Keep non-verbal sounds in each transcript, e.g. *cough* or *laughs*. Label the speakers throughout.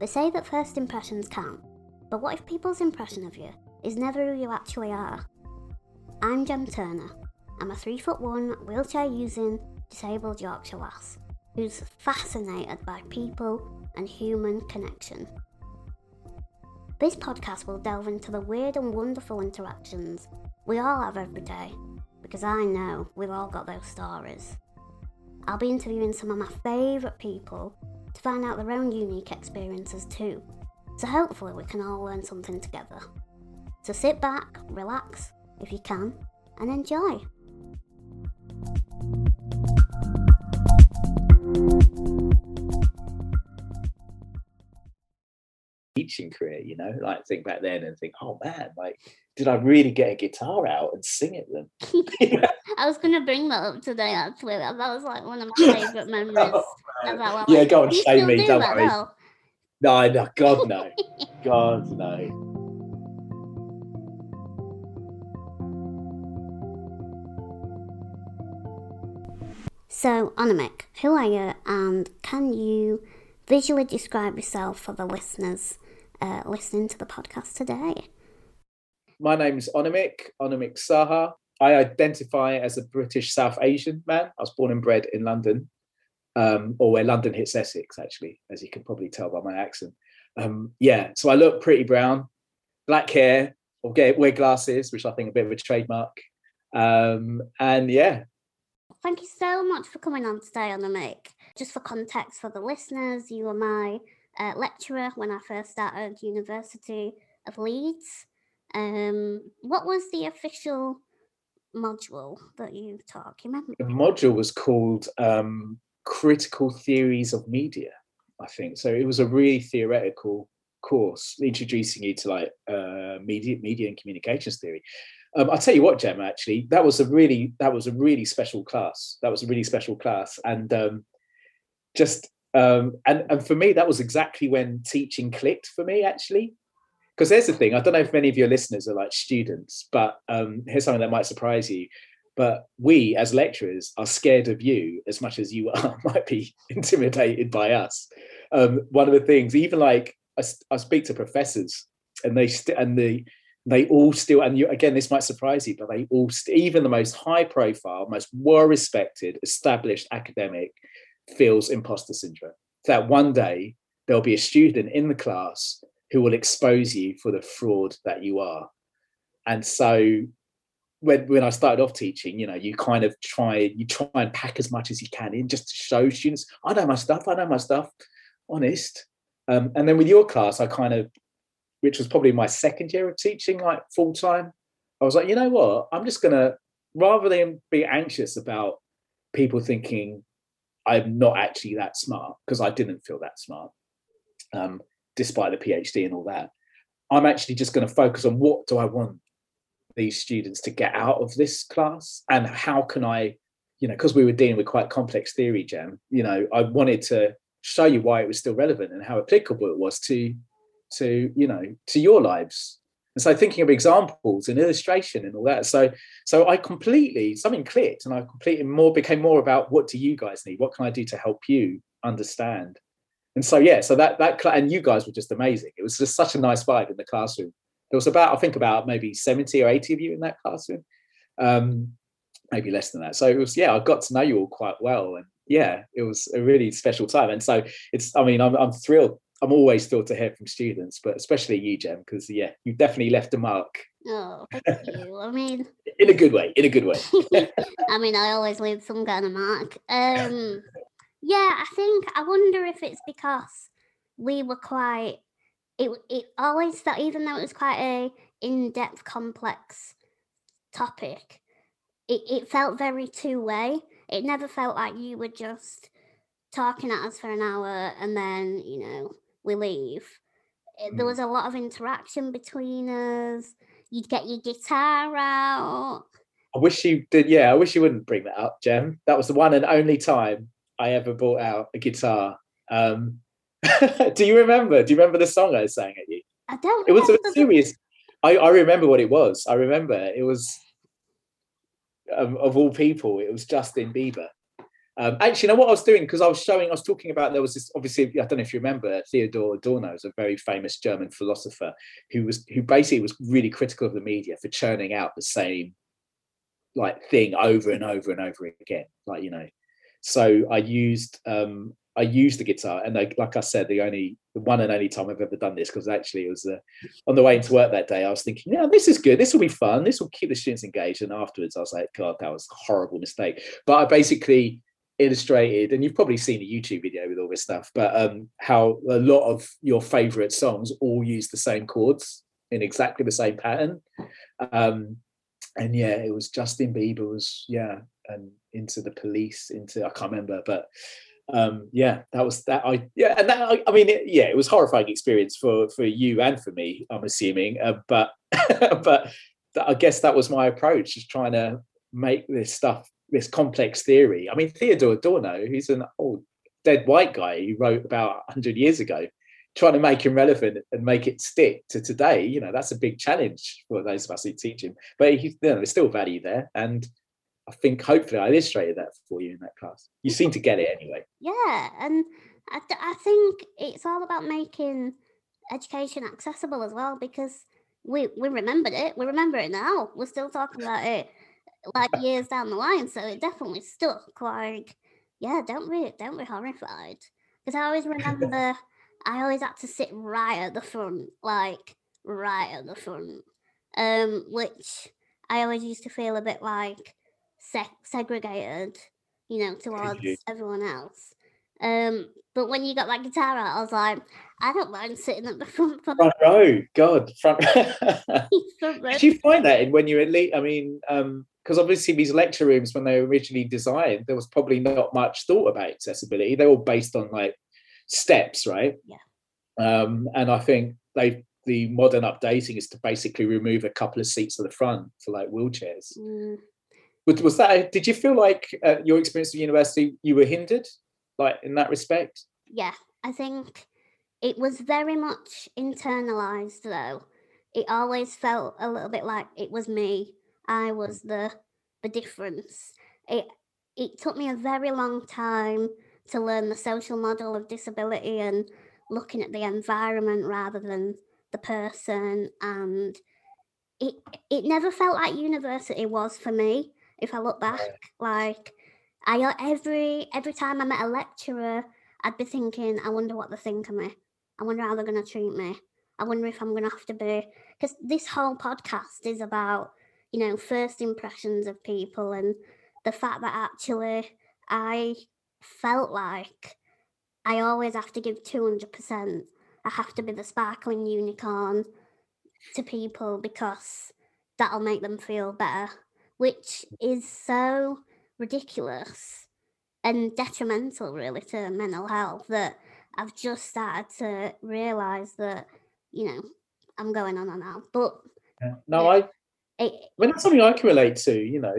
Speaker 1: They say that first impressions count, but what if people's impression of you is never who you actually are? I'm Jem Turner. I'm a three foot one, wheelchair using, disabled Yorkshire lass who's fascinated by people and human connection. This podcast will delve into the weird and wonderful interactions we all have every day, because I know we've all got those stories. I'll be interviewing some of my favourite people to find out their own unique experiences too, so hopefully we can all learn something together. So sit back, relax, if you can, and enjoy.
Speaker 2: Teaching career, you know, like think back then and think, oh man, like, did I really get a guitar out and sing at them? *laughs* *laughs*
Speaker 1: I was going to bring that up today, actually. That was like one of my favourite *laughs* oh, memories. oh,
Speaker 2: about, yeah, go on, shame me, do don't worry. No, no, God, no. God, no.
Speaker 1: So, Anamik, who are you and can you visually describe yourself for the listeners uh, listening to the podcast today?
Speaker 2: My name is Anamik, Anamik Saha. I identify as a British South Asian man. I was born and bred in London, um, or where London hits Essex, actually, as you can probably tell by my accent. Um, yeah, so I look pretty brown, black hair, or get, wear glasses, which I think a bit of a trademark. Um, and yeah.
Speaker 1: Thank you so much for coming on today on the. Just for context for the listeners, you were my uh, lecturer when I first started University of Leeds. Um, what was the official module that you taught? You remember?
Speaker 2: The module was called um, Critical Theories of Media, I think. So it was a really theoretical course introducing you to like uh, media, media and communications theory. Um, I'll tell you what, Gemma. Actually, that was a really that was a really special class. That was a really special class, and um, just um, and and for me that was exactly when teaching clicked for me actually. Because there's the thing i don't know if many of your listeners are like students but um, here's something that might surprise you. But we as lecturers are scared of you as much as you *laughs* are might be intimidated by us. Um, one of the things even like I, I speak to professors and they st- and the they all still and you again this might surprise you but they all st- even the most high profile most well respected established academic feels imposter syndrome. That one day there'll be a student in the class who will expose you for the fraud that you are. And so when, when I started off teaching, you know, you kind of try, you try and pack as much as you can in just to show students, I know my stuff, I know my stuff, honest. Um, and then with your class, I kind of, which was probably my second year of teaching, like full time, I was like, you know what, I'm just to, rather than be anxious about people thinking I'm not actually that smart because I didn't feel that smart, um, despite the PhD and all that. I'm actually just going to focus on what do I want these students to get out of this class and how can I, you know, because we were dealing with quite complex theory, Jem, you know, I wanted to show you why it was still relevant and how applicable it was to, to, you know, to your lives and so thinking of examples and illustration and all that. So so i completely something clicked and i completely more became more about what do you guys need? What can i do to help you understand? And so yeah so that that and you guys were just amazing. It was just such a nice vibe in the classroom. There was about i think about maybe 70 or 80 of you in that classroom um maybe less than that. So it was yeah i got to know you all quite well. And yeah it was a really special time. And so it's i mean i'm, I'm thrilled I'm always thrilled to hear from students, but especially you, Jem, because yeah, you definitely left a mark.
Speaker 1: Oh, thank you. I mean,
Speaker 2: in a good way. In a good way. *laughs*
Speaker 1: I mean, I always leave some kind of mark. Um, yeah, I think I wonder if it's because we were quite. It it always that even though it was quite a in depth, complex topic, it it felt very two way. It never felt like you were just talking at us for an hour and then you know we leave, mm. there was a lot of interaction between us. You'd get your guitar out.
Speaker 2: I wish you did. Yeah, I wish you wouldn't bring that up, Jem. That was the one and only time I ever brought out a guitar. Um, *laughs* do you remember? Do you remember the song I sang at you?
Speaker 1: I don't.
Speaker 2: It was a serious. I, I remember what it was. I remember it was um, of all people. It was Justin Bieber. Um, actually, you know what I was doing because I was showing, I was talking about there was this. Obviously, I don't know if you remember Theodor Adorno is a very famous German philosopher who was who basically was really critical of the media for churning out the same like thing over and over and over again. Like you know, so I used um, I used the guitar, and like, like I said, the only the one and only time I've ever done this because actually it was uh, on the way into work that day. I was thinking, yeah, this is good. This will be fun. This will keep the students engaged. And afterwards, I was like, God, that was a horrible mistake. But I basically illustrated, and you've probably seen a YouTube video with all this stuff, but um, how a lot of your favorite songs all use the same chords in exactly the same pattern. Um, and yeah, it was Justin Bieber was yeah, and into the police, into I can't remember, but um yeah that was that i yeah and that i, I mean it, yeah it was horrifying experience for for you and for me i'm assuming uh, but *laughs* but i guess that was my approach just trying to make this stuff this complex theory i mean Theodore adorno who's an old dead white guy who wrote about 100 years ago trying to make him relevant and make it stick to today you know that's a big challenge for those of us who teach him but he, you know, there's still value there and I think hopefully I illustrated that for you in that class. You seem to get it anyway.
Speaker 1: Yeah, and I, I think it's all about making education accessible as well because we we remembered it. We remember it now. We're still talking about it like *laughs* years down the line, so it definitely stuck. Like, yeah, don't be don't be horrified because I always remember *laughs* I always had to sit right at the front, like right at the front, um, which I always used to feel a bit like se- segregated, you know, towards everyone else. Um, but when you got that guitar out, I was like, I don't mind sitting at the front.
Speaker 2: Front, row, God, front. *laughs* front row. Did you find that in when you're at I mean, because um, obviously these lecture rooms, when they were originally designed, there was probably not much thought about accessibility. They were all based on like steps, right?
Speaker 1: Yeah.
Speaker 2: Um, and I think they the modern updating is to basically remove a couple of seats at the front for like wheelchairs.
Speaker 1: Mm
Speaker 2: was, was that did you feel like uh, your experience of university you were hindered like in that respect
Speaker 1: yeah i think it was very much internalized though it always felt a little bit like it was me i was the the difference it it took me a very long time to learn the social model of disability and looking at the environment rather than the person and it it never felt like university was for me if I look back. Like I every every time I met a lecturer, I'd be thinking, I wonder what they think of me. I wonder how they're gonna treat me. I wonder if I'm gonna have to be because this whole podcast is about, you know, first impressions of people and the fact that actually I felt like I always have to give 200%. I have to be the sparkling unicorn to people because that'll make them feel better which is so ridiculous and detrimental, really, to mental health that I've just started to realize that, you know, I'm going on and on. But
Speaker 2: yeah. no, I, it, I mean, that's something I can relate to, you know,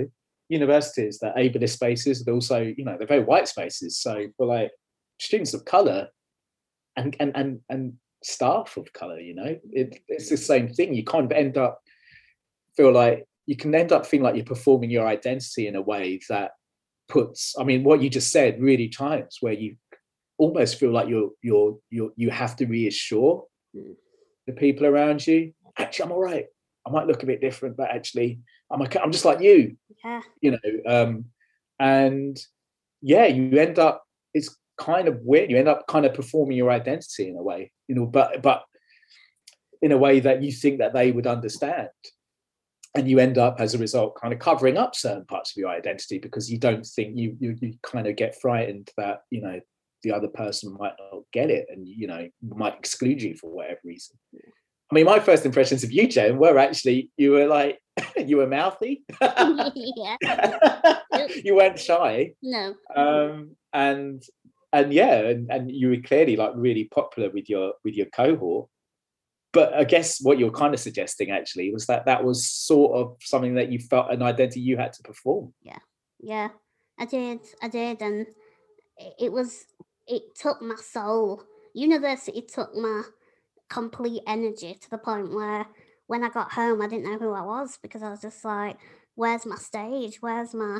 Speaker 2: universities, that ableist spaces, but also, you know, they're very white spaces. So for like students of color and, and, and, and staff of color, you know, it, it's the same thing. You kind of end up feel like you can end up feeling like you're performing your identity in a way that puts i mean what you just said really times where you almost feel like you're you're you're you have to reassure mm. the people around you. Actually i'm all right. I might look a bit different but actually i'm okay. I'm just like you
Speaker 1: yeah.
Speaker 2: you know um and yeah you end up it's kind of weird. You end up kind of performing your identity in a way you know but but in a way that you think that they would understand. And you end up as a result kind of covering up certain parts of your identity because you don't think you, you you, kind of get frightened that you know the other person might not get it and you know might exclude you for whatever reason. I mean my first impressions of you Jem, were actually you were like *laughs* you were mouthy. *laughs* *laughs* You weren't shy.
Speaker 1: No.
Speaker 2: Um and and yeah and, and you were clearly like really popular with your with your cohort. But I guess what you're kind of suggesting actually was that that was sort of something that you felt an identity you had to perform.
Speaker 1: Yeah, yeah, I did, I did, and it was it took my soul. University took my complete energy to the point where when I got home, I didn't know who I was because I was just like, "Where's my stage? Where's my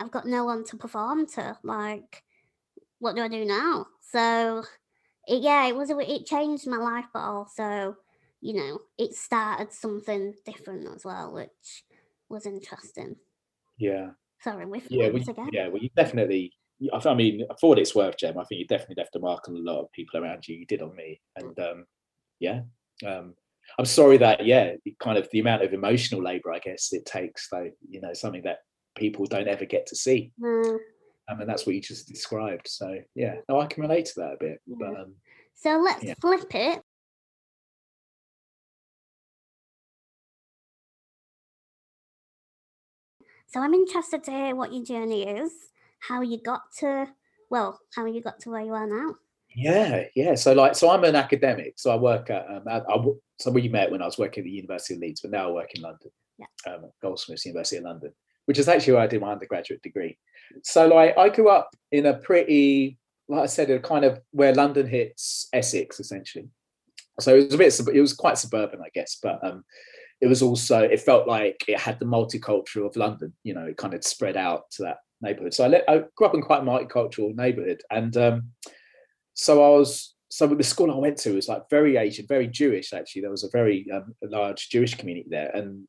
Speaker 1: I've got no one to perform to. Like, what do I do now? So, it, yeah, it was a, it changed my life, but also, you know, it started something different as well, which was interesting.
Speaker 2: Yeah.
Speaker 1: Sorry, with
Speaker 2: Yeah, we,
Speaker 1: again.
Speaker 2: yeah, well, you definitely. I mean, for what it's worth, Jem, I think you definitely left a mark on a lot of people around you. You did on me, and um, yeah, um, I'm sorry that yeah, kind of the amount of emotional labour I guess it takes, though, you know, something that people don't ever get to see,
Speaker 1: No.
Speaker 2: um, and that's what you just described. So yeah, no, I can relate to that a bit. But um,
Speaker 1: So let's
Speaker 2: Yeah.
Speaker 1: flip it. So I'm interested to hear what your journey is, how you got to, well, how you got to where you are now.
Speaker 2: Yeah, yeah. So like, so I'm an academic. So I work at, um, I, I so we met when I was working at the University of Leeds, but now I work in London,
Speaker 1: Yeah.
Speaker 2: um, Goldsmiths University of London, which is actually where I did my undergraduate degree. So like, I grew up in a pretty, like I said, a kind of where London hits Essex essentially. So it was a bit, it was quite suburban, I guess, but um, it was also, it felt like it had the multicultural of London. You know, it kind of spread out to that neighborhood. So I, li- I grew up in quite a multicultural neighborhood, and um, so I was so the school I went to was like very Asian, very Jewish. Actually, there was a very um, large Jewish community there, and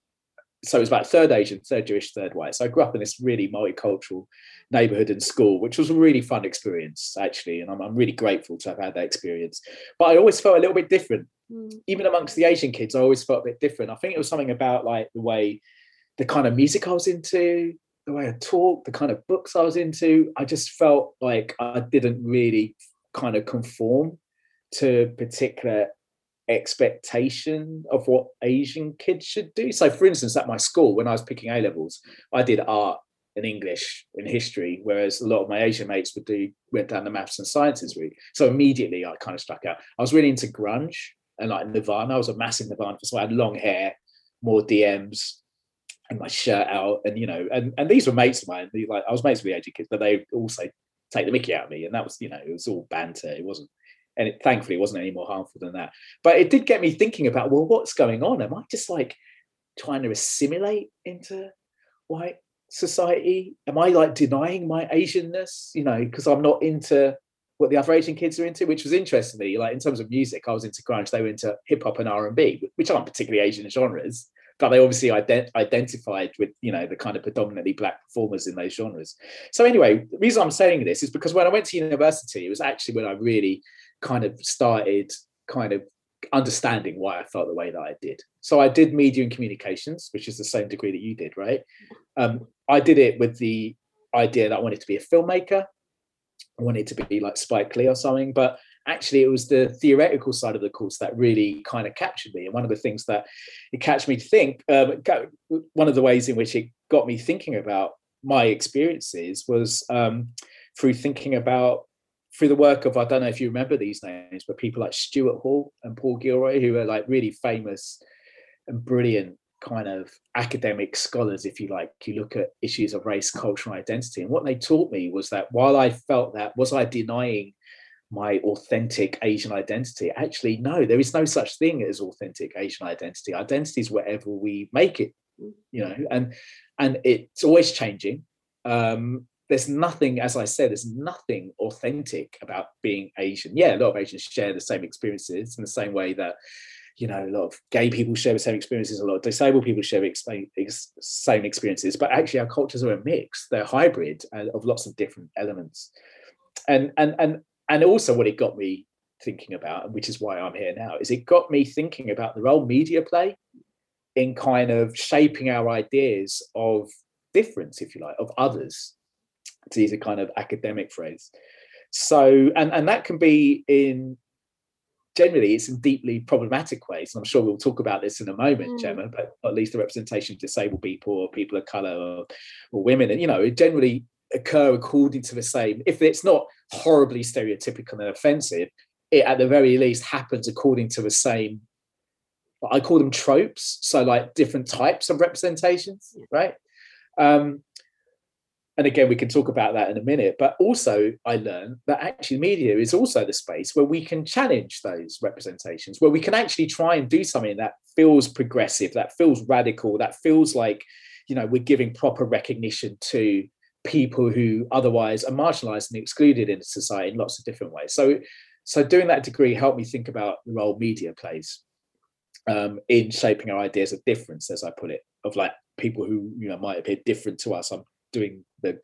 Speaker 2: so it was about third Asian, third Jewish, third white. So I grew up in this really multicultural neighborhood and school, which was a really fun experience actually, and I'm, I'm really grateful to have had that experience. But I always felt a little bit different,
Speaker 1: Mm,
Speaker 2: even amongst the Asian kids. I always felt a bit different. I think it was something about like the way, the kind of music I was into, the way I talked, the kind of books I was into. I just felt like I didn't really kind of conform to particular expectation of what Asian kids should do. So, for instance, at my school, when I was picking A levels, I did art and English and history, whereas a lot of my Asian mates would do went down the maths and sciences route. So immediately, I kind of struck out. I was really into grunge and like Nirvana. I was a massive Nirvana, fan, so I had long hair, more DMs, and my shirt out, and you know, and and these were mates of mine. They, like I was mates with the Asian kids, but they also take the Mickey out of me, and that was you know, it was all banter. It wasn't and it, thankfully it wasn't any more harmful than that. But it did get me thinking about well what's going on? Am i just like trying to assimilate into white society? Am i like denying my asianness? You know because i'm not into what the other asian kids are into which was interesting to me. Like in terms of music i was into grunge they were into hip-hop and r&b which aren't particularly asian genres but they obviously ident- identified with you know the kind of predominantly black performers in those genres so anyway the reason i'm saying this is because when i went to university it was actually when i really kind of started kind of understanding why I felt the way that I did. So I did media and communications, which is the same degree that you did, right? Um, I did it with the idea that I wanted to be a filmmaker. I wanted to be like Spike Lee or something, but actually it was the theoretical side of the course that really kind of captured me. And one of the things that it catched me to think, um, one of the ways in which it got me thinking about my experiences was um, through thinking about through the work of I don't know if you remember these names, but people like Stuart Hall and Paul Gilroy, who are like really famous and brilliant kind of academic scholars, if you like. You look at issues of race, culture, and identity, and what they taught me was that while I felt that was I denying my authentic Asian identity? Actually, no, there is no such thing as authentic Asian identity. Identity is whatever we make it, you know, and and it's always changing. Um, there's nothing, as I said, there's nothing authentic about being Asian. Yeah, a lot of Asians share the same experiences in the same way that, you know, a lot of gay people share the same experiences, a lot of disabled people share the same experiences, but actually our cultures are a mix. They're hybrid of lots of different elements. And and and and also what it got me thinking about, which is why I'm here now, is it got me thinking about the role media play in kind of shaping our ideas of difference, if you like, of others to use a kind of academic phrase. So, and, and that can be in generally it's in deeply problematic ways. And I'm sure we'll talk about this in a moment, mm. Gemma, but at least the representation of disabled people or people of color or, or women, and you know, it generally occur according to the same, if it's not horribly stereotypical and offensive, it at the very least happens according to the same I call them tropes. So like different types of representations, right? Um, and again, we can talk about that in a minute. But also, I learned that actually media is also the space where we can challenge those representations, where we can actually try and do something that feels progressive, that feels radical, that feels like, you know, we're giving proper recognition to people who otherwise are marginalized and excluded in society in lots of different ways. So, so doing that degree helped me think about the role media plays um, in shaping our ideas of difference, as I put it, of like people who you know might appear different to us. I'm doing the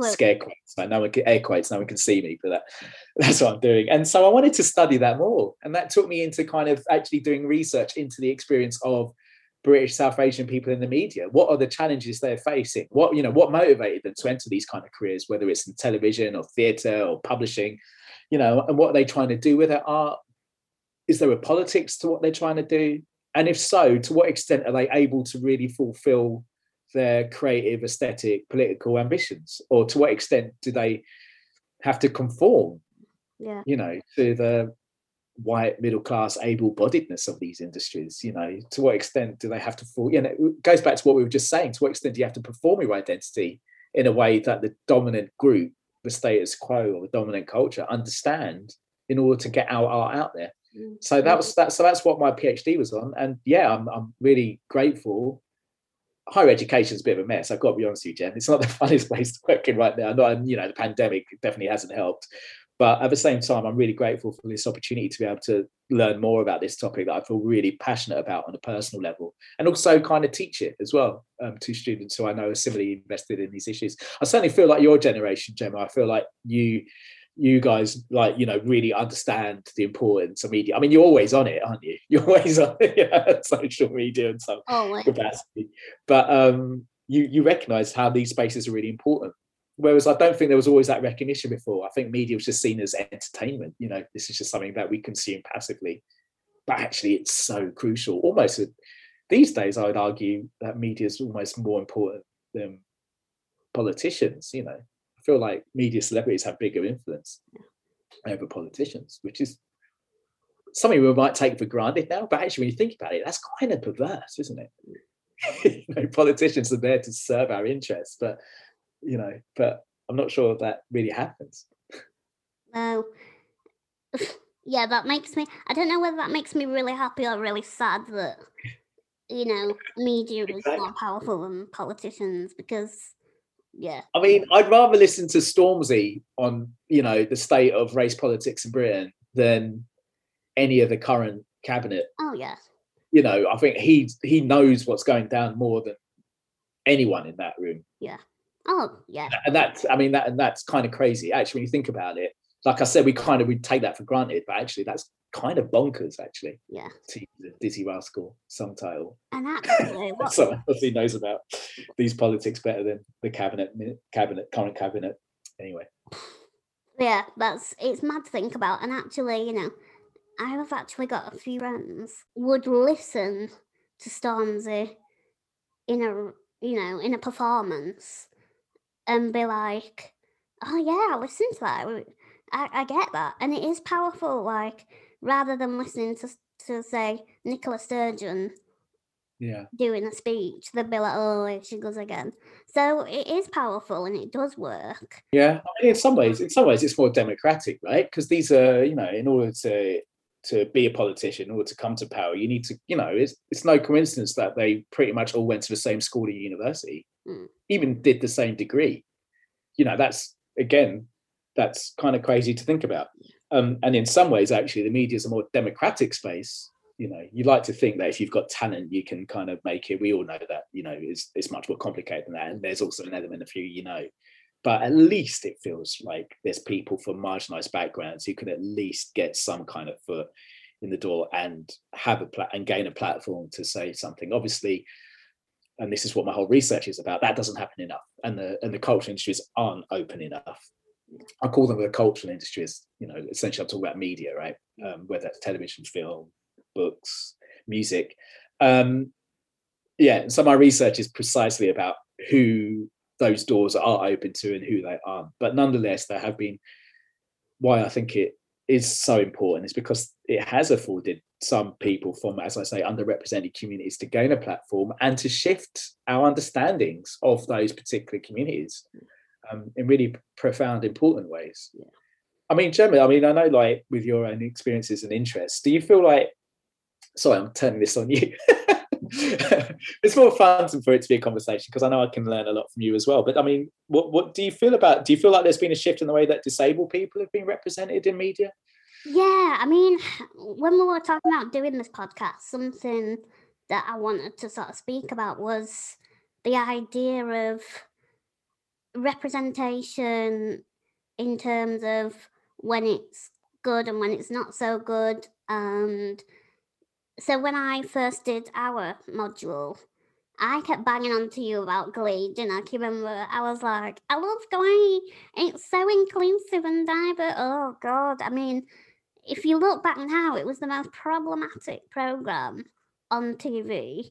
Speaker 2: scare quotes. One can air quotes, no one can see me, but that *laughs* that's what I'm doing. And so I wanted to study that more. And that took me into kind of actually doing research into the experience of British South Asian people in the media. What are the challenges they're facing? What, you know, what motivated them to enter these kind of careers, whether it's in television or theatre or publishing, you know, and what are they trying to do with their art? Is there a politics to what they're trying to do? And if so, to what extent are they able to really fulfill their creative, aesthetic, political ambitions? Or to what extent do they have to conform,
Speaker 1: Yeah.
Speaker 2: you know, to the white middle class able-bodiedness of these industries? You know, to what extent do they have to fall? You know, it goes back to what we were just saying. To what extent do you have to perform your identity in a way that the dominant group, the status quo, or the dominant culture understand in order to get our art out there?
Speaker 1: Mm.
Speaker 2: so that was that so that's what my phd was on and yeah i'm, I'm really grateful higher education is a bit of a mess i've got to be honest with you Jem it's not the *laughs* funniest place to work in right now not you know the pandemic definitely hasn't helped but at the same time i'm really grateful for this opportunity to be able to learn more about this topic that i feel really passionate about on a personal level and also kind of teach it as well um, to students who i know are similarly invested in these issues. I certainly feel like your generation gemma i feel like you you guys like you know really understand the importance of media. I mean you're always on it aren't you? *laughs* You're always on *laughs* know, social media and some
Speaker 1: Oh,
Speaker 2: capacity. But um you you recognize how these spaces are really important whereas i don't think there was always that recognition before. I think media was just seen as entertainment you know this is just something that we consume passively. But actually it's so crucial. Almost these days i would argue that media is almost more important than politicians you know. I feel like media celebrities have bigger influence over politicians which is something we might take for granted now but actually when you think about it that's kind of perverse isn't it? *laughs* You know politicians are there to serve our interests but you know but i'm not sure that really happens
Speaker 1: no. yeah, that makes me. I don't know whether that makes me really happy or really sad that, you know, media is more powerful than politicians because, yeah.
Speaker 2: I mean, I'd rather listen to Stormzy on, you know, the state of race politics in Britain than any of the current cabinet.
Speaker 1: Oh, yeah.
Speaker 2: You know, I think he he knows what's going down more than anyone in that room.
Speaker 1: Oh, yeah.
Speaker 2: And that's, I mean, that and that's kind of crazy. Actually, when you think about it, like I said, we kind of we take that for granted, but actually, that's kind of bonkers. Actually,
Speaker 1: Yeah.
Speaker 2: to the Dizzee Rascal song title.
Speaker 1: And actually, *laughs* what,
Speaker 2: Someone else who knows about these politics better than the cabinet, cabinet, current cabinet. Anyway.
Speaker 1: yeah, that's it's mad to think about. And actually, you know, I have actually got a few friends would listen to Stormzy in a you know in a performance and be like, "Oh yeah, I listen to that. I, I get that, and it is powerful." Like rather than listening to to say Nicola Sturgeon
Speaker 2: Yeah.
Speaker 1: doing a speech, they'd be like, "Oh, here she goes again." So it is powerful and it does work.
Speaker 2: Yeah, I mean, in some ways, in some ways, it's more democratic, right? Because these are, you know, in order to to be a politician, in order to come to power, you need to, you know, it's it's no coincidence that they pretty much all went to the same school or university,
Speaker 1: Mm.
Speaker 2: Even did the same degree. You know, that's again, that's kind of crazy to think about. Um, and in some ways, actually, the media is a more democratic space. You know, you like to think that if you've got talent, you can kind of make it. We all know that, you know, it's it's much more complicated than that. And there's also an element of who you know but at least it feels like there's people from marginalized backgrounds who can at least get some kind of foot in the door and have a pla- and gain a platform to say something obviously and this is what my whole research is about that doesn't happen enough. And the and the cultural industries aren't open enough. I call them the cultural industries you know essentially i'm talking about media right? Um, whether that's television film books music. Um yeah so my research is precisely about who those doors are open to and who they aren't. But nonetheless, there have been why I think it is so important is because it has afforded some people from, as I say, underrepresented communities to gain a platform and to shift our understandings of those particular communities um, in really profound, important ways.
Speaker 1: Yeah.
Speaker 2: I mean, generally, I mean, I know like with your own experiences and interests, do you feel like, sorry, I'm turning this on you. *laughs* *laughs* it's more fun for it to be a conversation because I know I can learn a lot from you as well. But I mean, what what do you feel about? Do you feel like there's been a shift in the way that disabled people have been represented in media?
Speaker 1: Yeah, I mean, when we were talking about doing this podcast, something that I wanted to sort of speak about was the idea of representation in terms of when it's good and when it's not so good. And so when I first did our module, I kept banging on to you about Glee. You know, I can remember I was like, I love Glee. It's so inclusive and diverse. Oh God. I mean, if you look back now, it was the most problematic program on TV.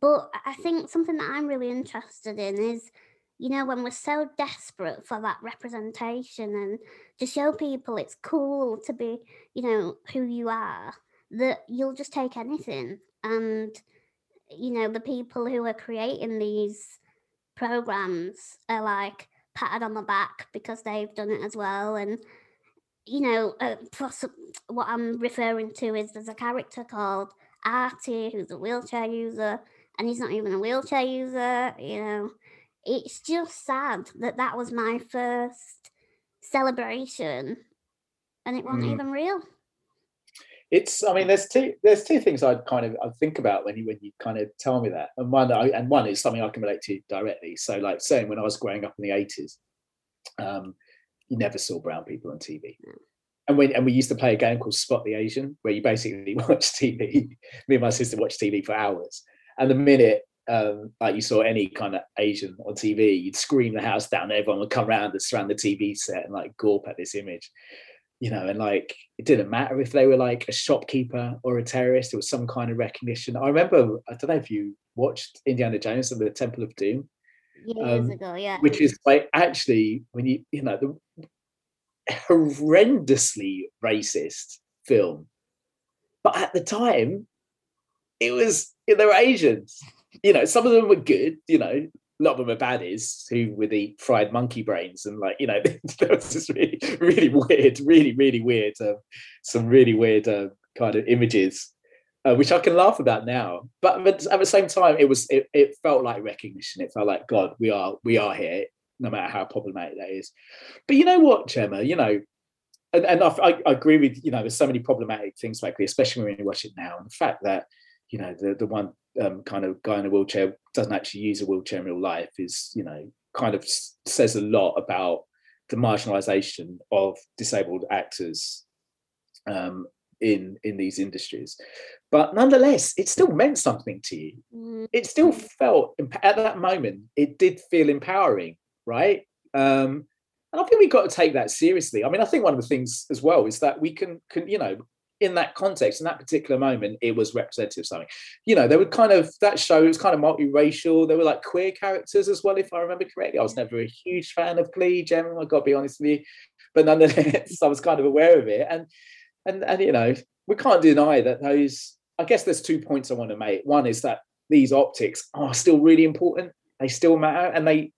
Speaker 1: But I think something that I'm really interested in is, you know, when we're so desperate for that representation and to show people it's cool to be, you know, who you are, that you'll just take anything. And, you know, the people who are creating these programs are like patted on the back because they've done it as well. And, you know, uh, what I'm referring to is there's a character called Artie who's a wheelchair user and he's not even a wheelchair user. You know, it's just sad that that was my first celebration, and it wasn't mm. even real.
Speaker 2: It's. I mean, there's two. There's two things i'd kind of I'd think about when you when you kind of tell me that, and one I, and one is something I can relate to directly. So, like saying when I was growing up in the eighties, um, you never saw brown people on TV. And when and we used to play a game called Spot the Asian, where you basically *laughs* watch TV. Me and my sister watched TV for hours, and the minute um, like you saw any kind of Asian on TV, you'd scream the house down. Everyone would come around and surround the TV set and like gawp at this image, you know. And like it didn't matter if they were like a shopkeeper or a terrorist. It was some kind of recognition. I remember. I don't know if you watched Indiana Jones and the Temple of Doom.
Speaker 1: Years um, ago, yeah.
Speaker 2: Which is like actually when you you know the horrendously racist film, but at the time it was they were Asians. You know, some of them were good. You know, lot of them are baddies who would eat fried monkey brains and like you know *laughs* there was this really really weird, really really weird, uh, some really weird uh, kind of images. Uh, which I can laugh about now, but, but at the same time, it was it, it felt like recognition. It felt like God, we are we are here, no matter how problematic that is. But you know what, Gemma, you know, and, and I, I, agree with you know, there's so many problematic things like this, especially when you watch it now, and the fact that you know the the one um, kind of guy in a wheelchair doesn't actually use a wheelchair in real life is you know kind of says a lot about the marginalization of disabled actors um, in in these industries. But nonetheless it still meant something to you. Mm. it still felt at that moment it did feel empowering right? Um, and i think we've got to take that seriously. I mean i think one of the things as well is that we can can you know in that context, in that particular moment, it was representative of something. You know, there were kind of that show, it was kind of multiracial. There were like queer characters as well, if I remember correctly. I was never a huge fan of Glee, Jem, I gotta be honest with you. But nonetheless, *laughs* I was kind of aware of it. And and and you know, we can't deny that those I guess there's two points I want to make. One is that these optics are still really important. They still matter and they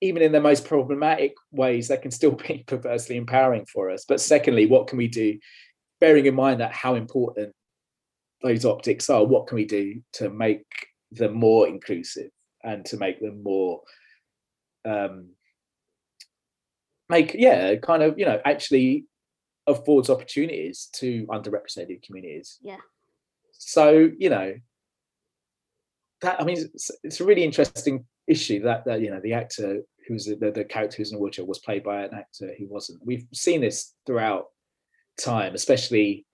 Speaker 2: even in their most problematic ways, they can still *laughs* be perversely empowering for us. But secondly, what can we do bearing in mind that how important those optics are, what can we do to make them more inclusive and to make them more um, make yeah kind of you know actually affords opportunities to underrepresented communities.
Speaker 1: Yeah.
Speaker 2: So you know that i mean it's, it's a really interesting issue that that you know the actor who's the, the character who's in a wheelchair was played by an actor who wasn't. We've seen this throughout time, especially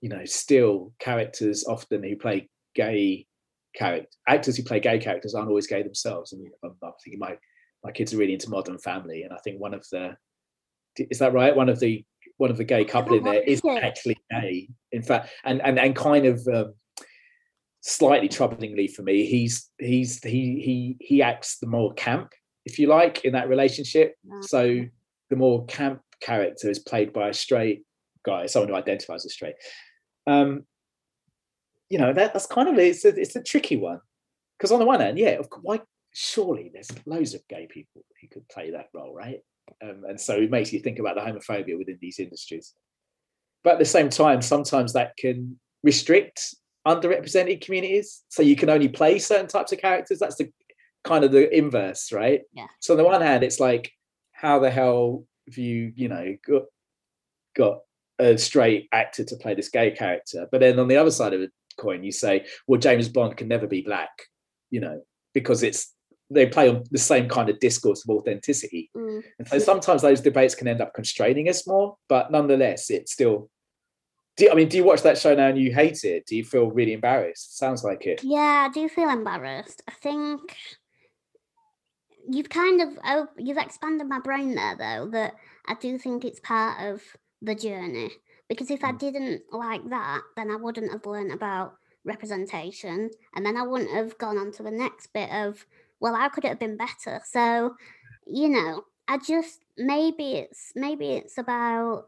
Speaker 2: you know still characters often who play gay character actors who play gay characters aren't always gay themselves. And I'm, I'm thinking my my kids are really into Modern Family, and I think one of the is that right? One of the one of the gay couple in there is actually gay. In fact, and and and kind of um, slightly troublingly for me, he's he's he he he acts the more camp, if you like, in that relationship. So the more camp character is played by a straight guy, someone who identifies as straight. Um, you know, that, that's kind of it's a, it's a tricky one because on the one hand, yeah, of course, why surely there's loads of gay people who could play that role, right? Um, and so it makes you think about the homophobia within these industries. But at the same time, sometimes that can restrict underrepresented communities. So you can only play certain types of characters. That's the kind of the inverse, right?
Speaker 1: Yeah.
Speaker 2: So on the one hand, it's like, how the hell have you, you know, got got a straight actor to play this gay character? But then on the other side of the coin, you say, well, James Bond can never be black, you know, because it's they play on the same kind of discourse of authenticity.
Speaker 1: Mm.
Speaker 2: And so sometimes those debates can end up constraining us more, but nonetheless, it's still. Do you, I mean, do you watch that show now and you hate it? Do you feel really embarrassed? Sounds like it.
Speaker 1: Yeah, I do feel embarrassed. I think you've kind of oh, you've expanded my brain there though that I do think it's part of the journey because if I
Speaker 2: Mm.
Speaker 1: didn't like that, then I wouldn't have learned about representation, and then I wouldn't have gone on to the next bit of well, how could it have been better? So, you know, I just maybe it's maybe it's about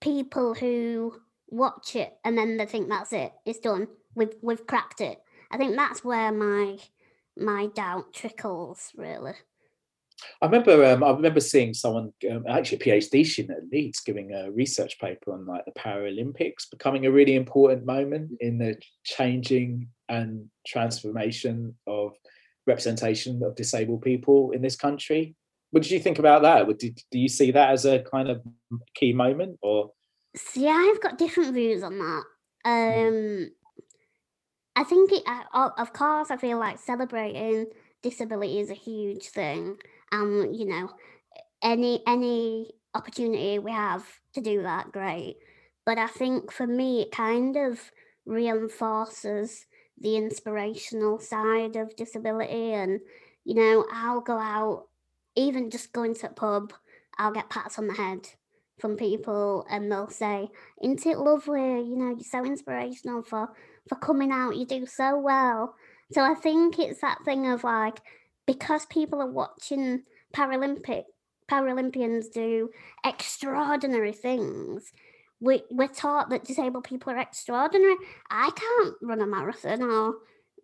Speaker 1: people who watch it and then they think that's it, it's done, we've we've cracked it. I think that's where my my doubt trickles really.
Speaker 2: I remember, um, I remember seeing someone, um, actually a PhD student at Leeds, giving a research paper on like the Paralympics becoming a really important moment in the changing and transformation of representation of disabled people in this country. What did you think about that? Did, do you see that as a kind of key moment, or
Speaker 1: See, I've got different views on that. Um, I think it, of course, I feel like celebrating disability is a huge thing. Um, you know, any any opportunity we have to do that, great. But I think for me, it kind of reinforces the inspirational side of disability, and you know, I'll go out, even just going to a pub, I'll get pats on the head from people and they'll say, Isn't it lovely? You know, you're so inspirational for for coming out, you do so well. So I think it's that thing of like because people are watching Paralympic Paralympians do extraordinary things. We, we're taught that disabled people are extraordinary. I can't run a marathon or,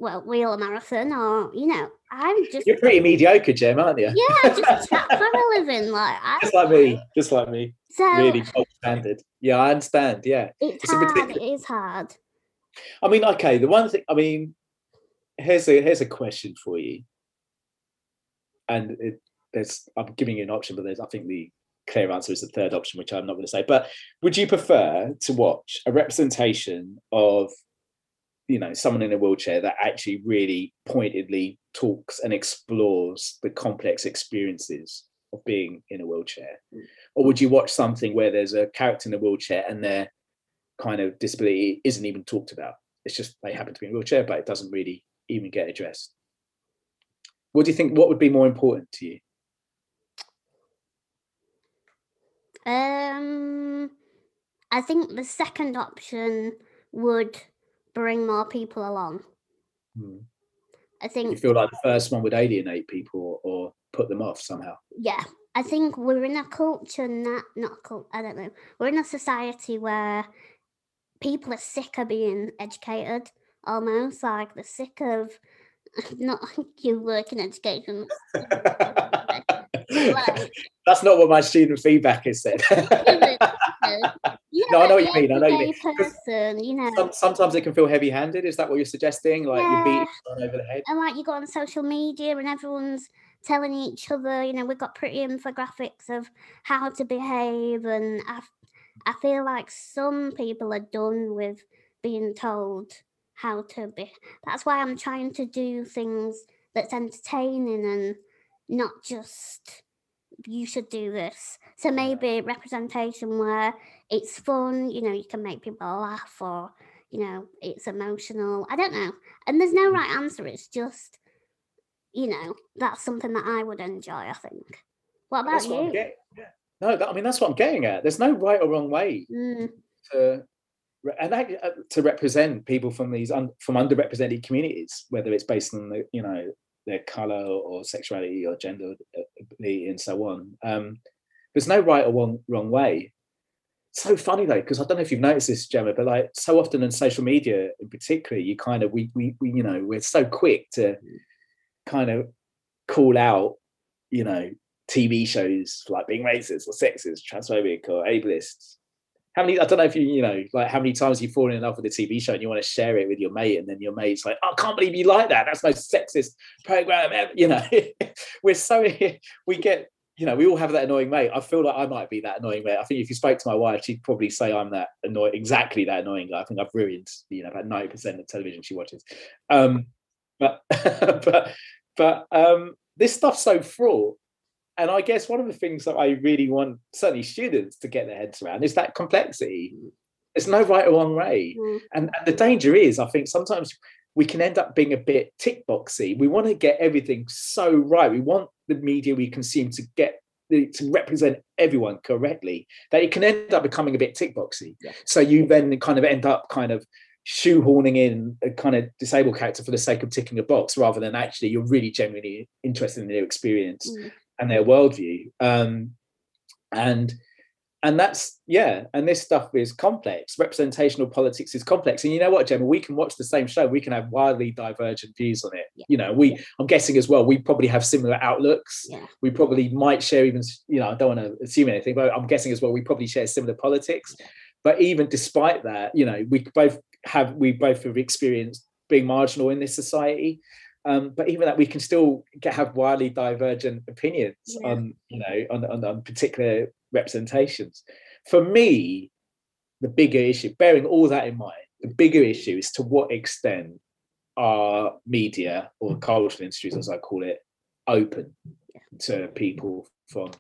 Speaker 1: well, wheel a marathon or, you know, I'm just,
Speaker 2: you're pretty mediocre, Jem, aren't you?
Speaker 1: yeah, just *laughs* chat for a living. Like, I,
Speaker 2: Just like me, just like me.
Speaker 1: so
Speaker 2: Really gold standard. Yeah, I understand. Yeah.
Speaker 1: it's
Speaker 2: it's
Speaker 1: hard.
Speaker 2: particular-
Speaker 1: It is hard.
Speaker 2: I mean, okay, the one thing I mean, here's a here's a question for you. And it, there's I'm giving you an option, but there's I think the clear answer is the third option, which I'm not going to say. But would you prefer to watch a representation of you know someone in a wheelchair that actually really pointedly talks and explores the complex experiences of being in a wheelchair? Or would you watch something where there's a character in a wheelchair and their kind of disability isn't even talked about? It's just they happen to be in a wheelchair, but it doesn't really even get addressed. What do you think? What would be more important to you?
Speaker 1: Um, I think the second option would bring more people along.
Speaker 2: Hmm.
Speaker 1: I think You
Speaker 2: feel like the first one would alienate people or put them off somehow?
Speaker 1: yeah, I think we're in a culture, not not a cult, I don't know. We're in a society where people are sick of being educated, almost like they're sick of *laughs* not *laughs* you work in education. *laughs*
Speaker 2: That's not what my student feedback has said.
Speaker 1: You
Speaker 2: No, I know what you mean, I know you mean.
Speaker 1: person, you know.
Speaker 2: Some, sometimes it can feel heavy-handed. Is that what you're suggesting? Like
Speaker 1: Yeah.
Speaker 2: someone over the head?
Speaker 1: and like you go on social media and everyone's telling each other, you know, we've got pretty infographics of how to behave, and I, I feel like some people are done with being told how to be. That's why I'm trying to do things that's entertaining and not just you should do this. So maybe representation where it's fun, you know, you can make people laugh or you know, it's emotional. I don't know. And there's no right answer. It's just, you know, that's something that I would enjoy, I think. What about
Speaker 2: That's what
Speaker 1: you?
Speaker 2: getting. Yeah. No, that, I mean that's what I'm getting at. There's no right or wrong way
Speaker 1: Mm,
Speaker 2: to and that, uh, to represent people from these un, from underrepresented communities, whether it's based on the you know their color or sexuality or gender uh, and so on. Um, there's no right or wrong, wrong way. So funny though, because I don't know if you've noticed this, Gemma, but like so often in social media in particular, you kind of we we, we you know we're so quick to kind of call out, you know, TV shows like being racist or sexist, transphobic or ableist. How many? I don't know if you, you know, like how many times you've fallen in love with a TV show and you want to share it with your mate, and then your mate's like, "I can't believe you like that. That's the most sexist program ever." You know, *laughs* we're so *laughs* we get, you know, we all have that annoying mate. I feel like I might be that annoying mate. I think if you spoke to my wife, she'd probably say I'm that annoying, exactly that annoying guy. I think I've ruined, you know, about ninety percent of television she watches. Um, but *laughs* but but um, this stuff's so fraught and I guess one of the things that I really want certainly students to get their heads around is that complexity. There's no right or wrong way. Mm. And, and the danger is, I think sometimes we can end up being a bit tick boxy. We want to get everything so right. We want the media we consume to get to represent everyone correctly that it can end up becoming a bit tick boxy. Yeah. So you then kind of end up kind of shoehorning in a kind of disabled character for the sake of ticking a box rather than actually you're really genuinely interested in their experience. Mm and their worldview. Um, and and that's yeah and this stuff is complex. Representational politics is complex. And you know what gemma? We can watch the same show. We can have wildly divergent views on it. Yeah. you know we i'm guessing as well we probably have similar outlooks.
Speaker 1: Yeah.
Speaker 2: we probably might share even you know i don't want to assume anything but i'm guessing as well we probably share similar politics. Yeah. but even despite that you know we both have we both have experienced being marginal in this society um, but even that, we can still get, have wildly divergent opinions yeah. on, you know, on, on, on particular representations. For me, the bigger issue, bearing all that in mind, the bigger issue is to what extent are media or cultural industries, as I call it, open to people from.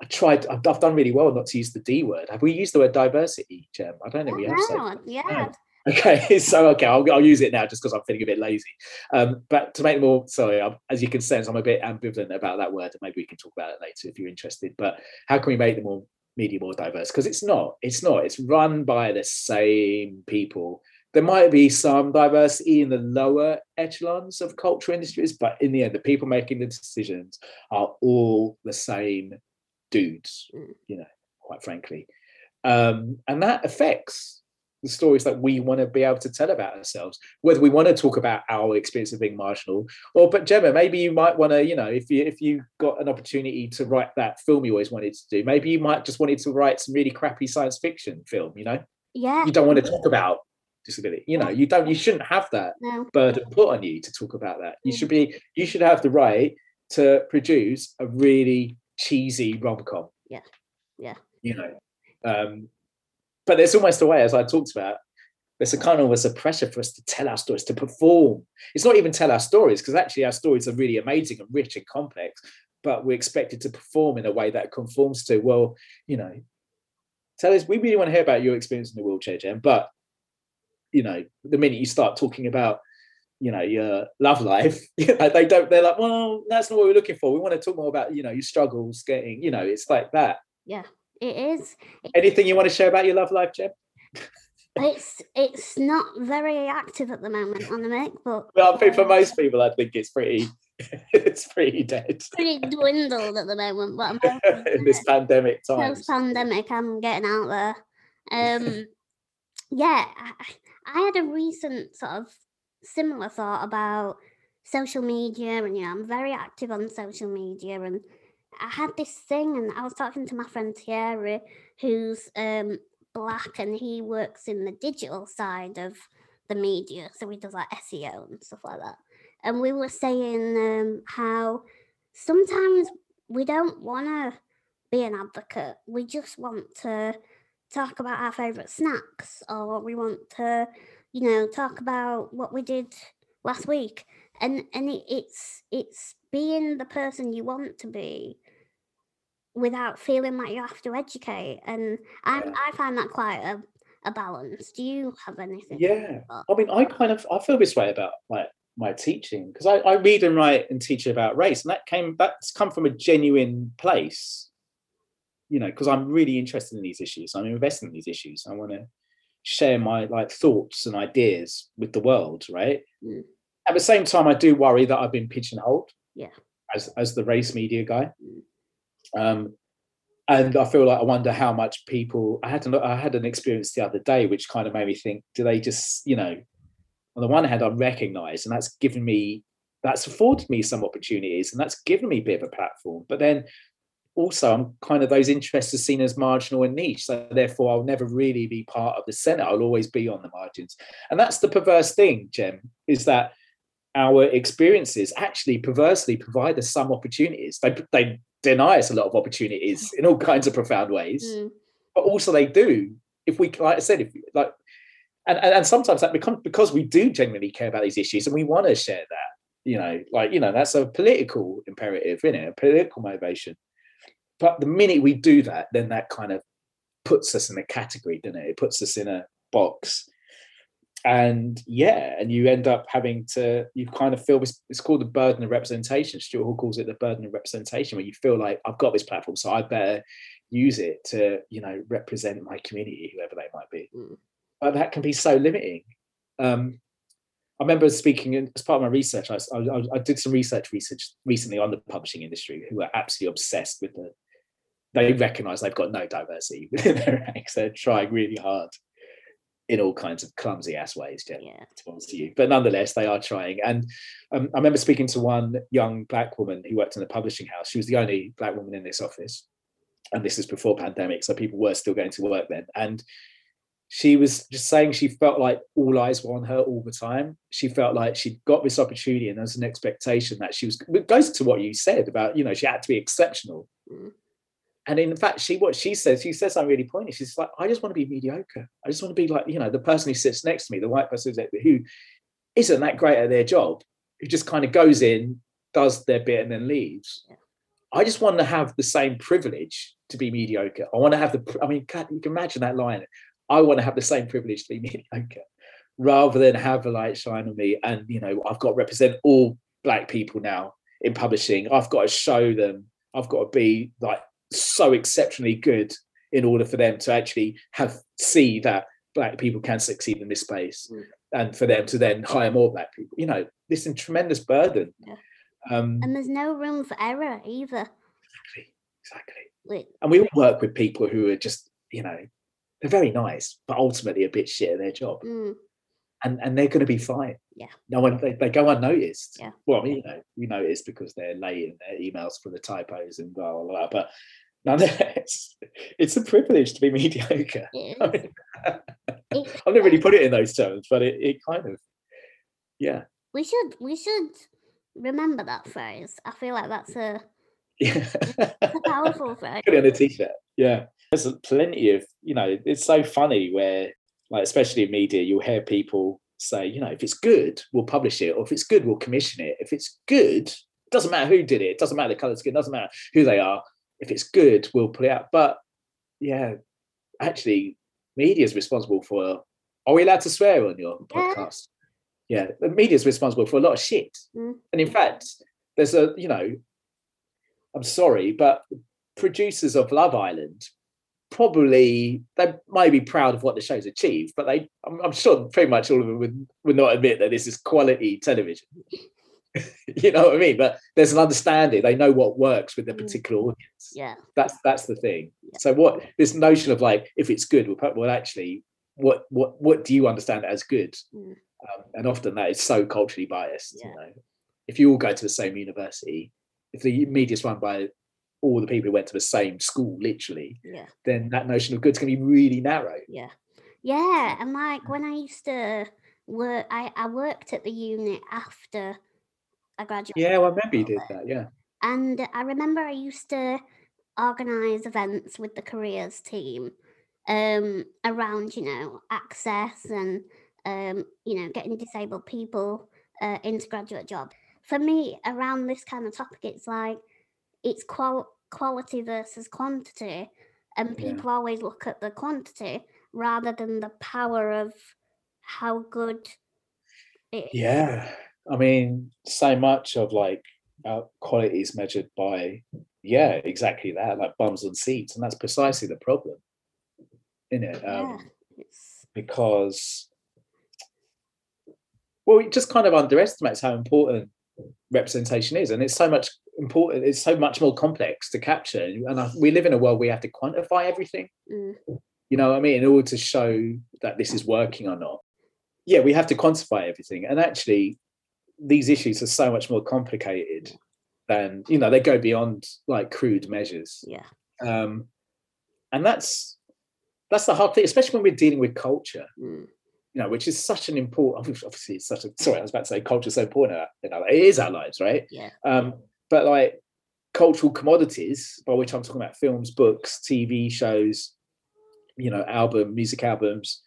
Speaker 2: I tried. I've, I've, done really well not to use the D word. Have we used the word diversity, Jem? I don't know. We have.
Speaker 1: So. Yeah.
Speaker 2: Okay, *laughs* so okay, I'll, I'll use it now just because I'm feeling a bit lazy. Um, but to make them more, sorry, I'm, as you can sense, I'm a bit ambivalent about that word, and maybe we can talk about it later if you're interested. But how can we make the more media more diverse? Because it's not, it's not. It's run by the same people. There might be some diversity in the lower echelons of culture industries, but in the end, the people making the decisions are all the same dudes. Mm. You know, quite frankly, um, and that affects the stories that we want to be able to tell about ourselves, whether we want to talk about our experience of being marginal, or but Gemma, maybe you might want to, you know, if you if you got an opportunity to write that film you always wanted to do, maybe you might just wanted to write some really crappy science fiction film, you know?
Speaker 1: Yeah.
Speaker 2: You don't want to talk about disability. You know, you don't you shouldn't have that
Speaker 1: no.
Speaker 2: burden put on you to talk about that. You should be you should have the right to produce a really cheesy rom-com.
Speaker 1: Yeah. Yeah.
Speaker 2: You know. Um, but there's almost a way, as I talked about, there's a kind of almost a pressure for us to tell our stories, to perform. It's not even tell our stories, because actually our stories are really amazing and rich and complex, but we're expected to perform in a way that conforms to, well, you know, tell us, we really want to hear about your experience in the wheelchair, Jem, but, you know, the minute you start talking about, you know, your love life, *laughs* they don't, they're like, well, that's not what we're looking for. We want to talk more about, you know, your struggles getting, you know, it's like that.
Speaker 1: Yeah. It is.
Speaker 2: Anything you want to share about your love life, Jem?
Speaker 1: it's it's not very active at the moment Anamik, but *laughs*
Speaker 2: well, I think for most people, I think it's pretty *laughs* it's pretty dead.
Speaker 1: pretty dwindled at the moment, but I'm *laughs*
Speaker 2: in this pandemic time.
Speaker 1: Post pandemic, I'm getting out there. Um, yeah, I, I had a recent sort of similar thought about social media, and yeah, I'm very active on social media, and I had this thing, and I was talking to my friend Thierry, who's um, black, and he works in the digital side of the media, so he does like SEO and stuff like that. And we were saying um, how sometimes we don't want to be an advocate; we just want to talk about our favorite snacks, or we want to, you know, talk about what we did last week. And and it, it's it's being the person you want to be without feeling like you have to educate. And I, I find that quite a, a balance. Do you have anything?
Speaker 2: Yeah. I mean, I kind of I feel this way about like my teaching because I, I read and write and teach about race, and that came that's come from a genuine place. You know, because I'm really interested in these issues. I'm investing in these issues. I want to share my like thoughts and ideas with the world, right?
Speaker 1: Mm.
Speaker 2: At the same time, I do worry that I've been pigeonholed.
Speaker 1: Yeah.
Speaker 2: As as the race media guy. Mm. Um, and I feel like I wonder how much people. I had an, I had an experience the other day which kind of made me think: Do they just, you know, on the one hand, I'm recognised, and that's given me, that's afforded me some opportunities, and that's given me a bit of a platform. But then, also I'm kind of those interests are seen as marginal and niche. So therefore I'll never really be part of the centre. I'll always be on the margins. And that's the perverse thing, Jem, is that our experiences actually perversely provide us some opportunities. They, they deny us a lot of opportunities *laughs* in all kinds of profound ways, mm. but also they do. If we, like I said, if like, and, and, and sometimes that becomes because we do genuinely care about these issues and we want to share that, you know, like, you know, that's a political imperative, isn't it? A political motivation. But the minute we do that, then that kind of puts us in a category, doesn't it? It puts us in a box and yeah, and you end up having to, you kind of feel this, it's called the burden of representation. Stuart Hall calls it the burden of representation, where you feel like I've got this platform, so I better use it to, you know, represent my community, whoever they might be. Mm. But that can be so limiting. Um, I remember speaking in, as part of my research, I, I, I, did some research research recently on the publishing industry who are absolutely obsessed with the, they recognize they've got no diversity *laughs* within their ranks. They're trying really hard in all kinds of clumsy ass ways, Jem, yeah. to be honest with you. But nonetheless, they are trying. And um, I remember speaking to one young black woman who worked in a publishing house. She was the only black woman in this office. And this is before pandemic, so people were still going to work then. And she was just saying she felt like all eyes were on her all the time. She felt like she'd got this opportunity and there's an expectation that she was, it goes to what you said about, you know, she had to be exceptional. Mm and in fact, she what she says, she says something really pointed. She's like, I just want to be mediocre. I just want to be like, you know, the person who sits next to me, the white person who isn't that great at their job, who just kind of goes in, does their bit, and then leaves. Yeah. I just want to have the same privilege to be mediocre. I want to have the, I mean, you can imagine that line. I want to have the same privilege to be *laughs* mediocre rather than have the light shine on me. And, you know, I've got to represent all black people now in publishing. I've got to show them, I've got to be like so exceptionally good in order for them to actually have see that black people can succeed in this space mm. and for them to then hire more black people you know this is a tremendous burden
Speaker 1: yeah. um, and there's no room for error either
Speaker 2: exactly exactly Wait. and we all work with people who are just you know they're very nice but ultimately a bit shit at their job mm. And and they're going to be fine
Speaker 1: yeah
Speaker 2: no one they, they go unnoticed yeah well i mean you know we notice because they're late in their emails for the typos and blah blah blah but nonetheless, *laughs* it's a privilege to be *laughs* mediocre. I mean, *laughs* I've never really put it in those terms, but it, it kind of, yeah.
Speaker 1: We should we should remember that phrase. I feel like that's a, yeah. a powerful phrase.
Speaker 2: Put it on a t-shirt. Yeah, there's plenty of you know. It's so funny where, like, especially in media, you'll hear people say, you know, if it's good, we'll publish it, or if it's good, we'll commission it. If it's good, it doesn't matter who did it. It doesn't matter the color skin. It doesn't matter who they are if it's good, we'll put it out. But yeah, actually, media is responsible for. Are we allowed to swear on your podcast? Yeah, the media is responsible for a lot of shit. Mm. And in fact, there's a you know, I'm sorry, but producers of Love Island probably they might be proud of what the show's achieved, but they I'm, I'm sure pretty much all of them would, would not admit that this is quality television. *laughs* you know what I mean? But there's an understanding. They know what works with their mm. particular audience.
Speaker 1: Yeah.
Speaker 2: That's that's the thing. Yeah. So what this notion of like if it's good, well, well actually, what what what do you understand as good? Mm. Um, and often that is so culturally biased. Yeah. You know, if you all go to the same university, if the media is run by all the people who went to the same school, literally,
Speaker 1: yeah.
Speaker 2: then that notion of good's going to be really narrow.
Speaker 1: Yeah. Yeah, and like when I used to work, I, I worked at the unit after I graduated.
Speaker 2: Yeah, well, I remember you did that. Yeah.
Speaker 1: And I remember I used to organize events with the careers team um, around, you know, access and, um, you know, getting disabled people uh, into graduate jobs. For me, around this kind of topic, it's like it's qual- quality versus quantity. And people yeah. always look at the quantity rather than the power of how good
Speaker 2: it Yeah. I mean, so much of like our quality is measured by, yeah, exactly that, like bums on seats, and that's precisely the problem, in it? Um, yeah, because, well, it just kind of underestimates how important representation is, and it's so much important. It's so much more complex to capture, and I, we live in a world where we have to quantify everything. Mm. You know what I mean? In order to show that this is working or not yeah, we have to quantify everything. And actually, these issues are so much more complicated than you know they go beyond like crude measures
Speaker 1: Yeah.
Speaker 2: um and that's that's the hard thing especially when we're dealing with culture
Speaker 1: Mm.
Speaker 2: You know which is such an important *laughs* obviously it's such a sorry i was about to say culture is so important you know it is our lives right?
Speaker 1: Yeah.
Speaker 2: um but like cultural commodities by which i'm talking about films books tv shows you know album music albums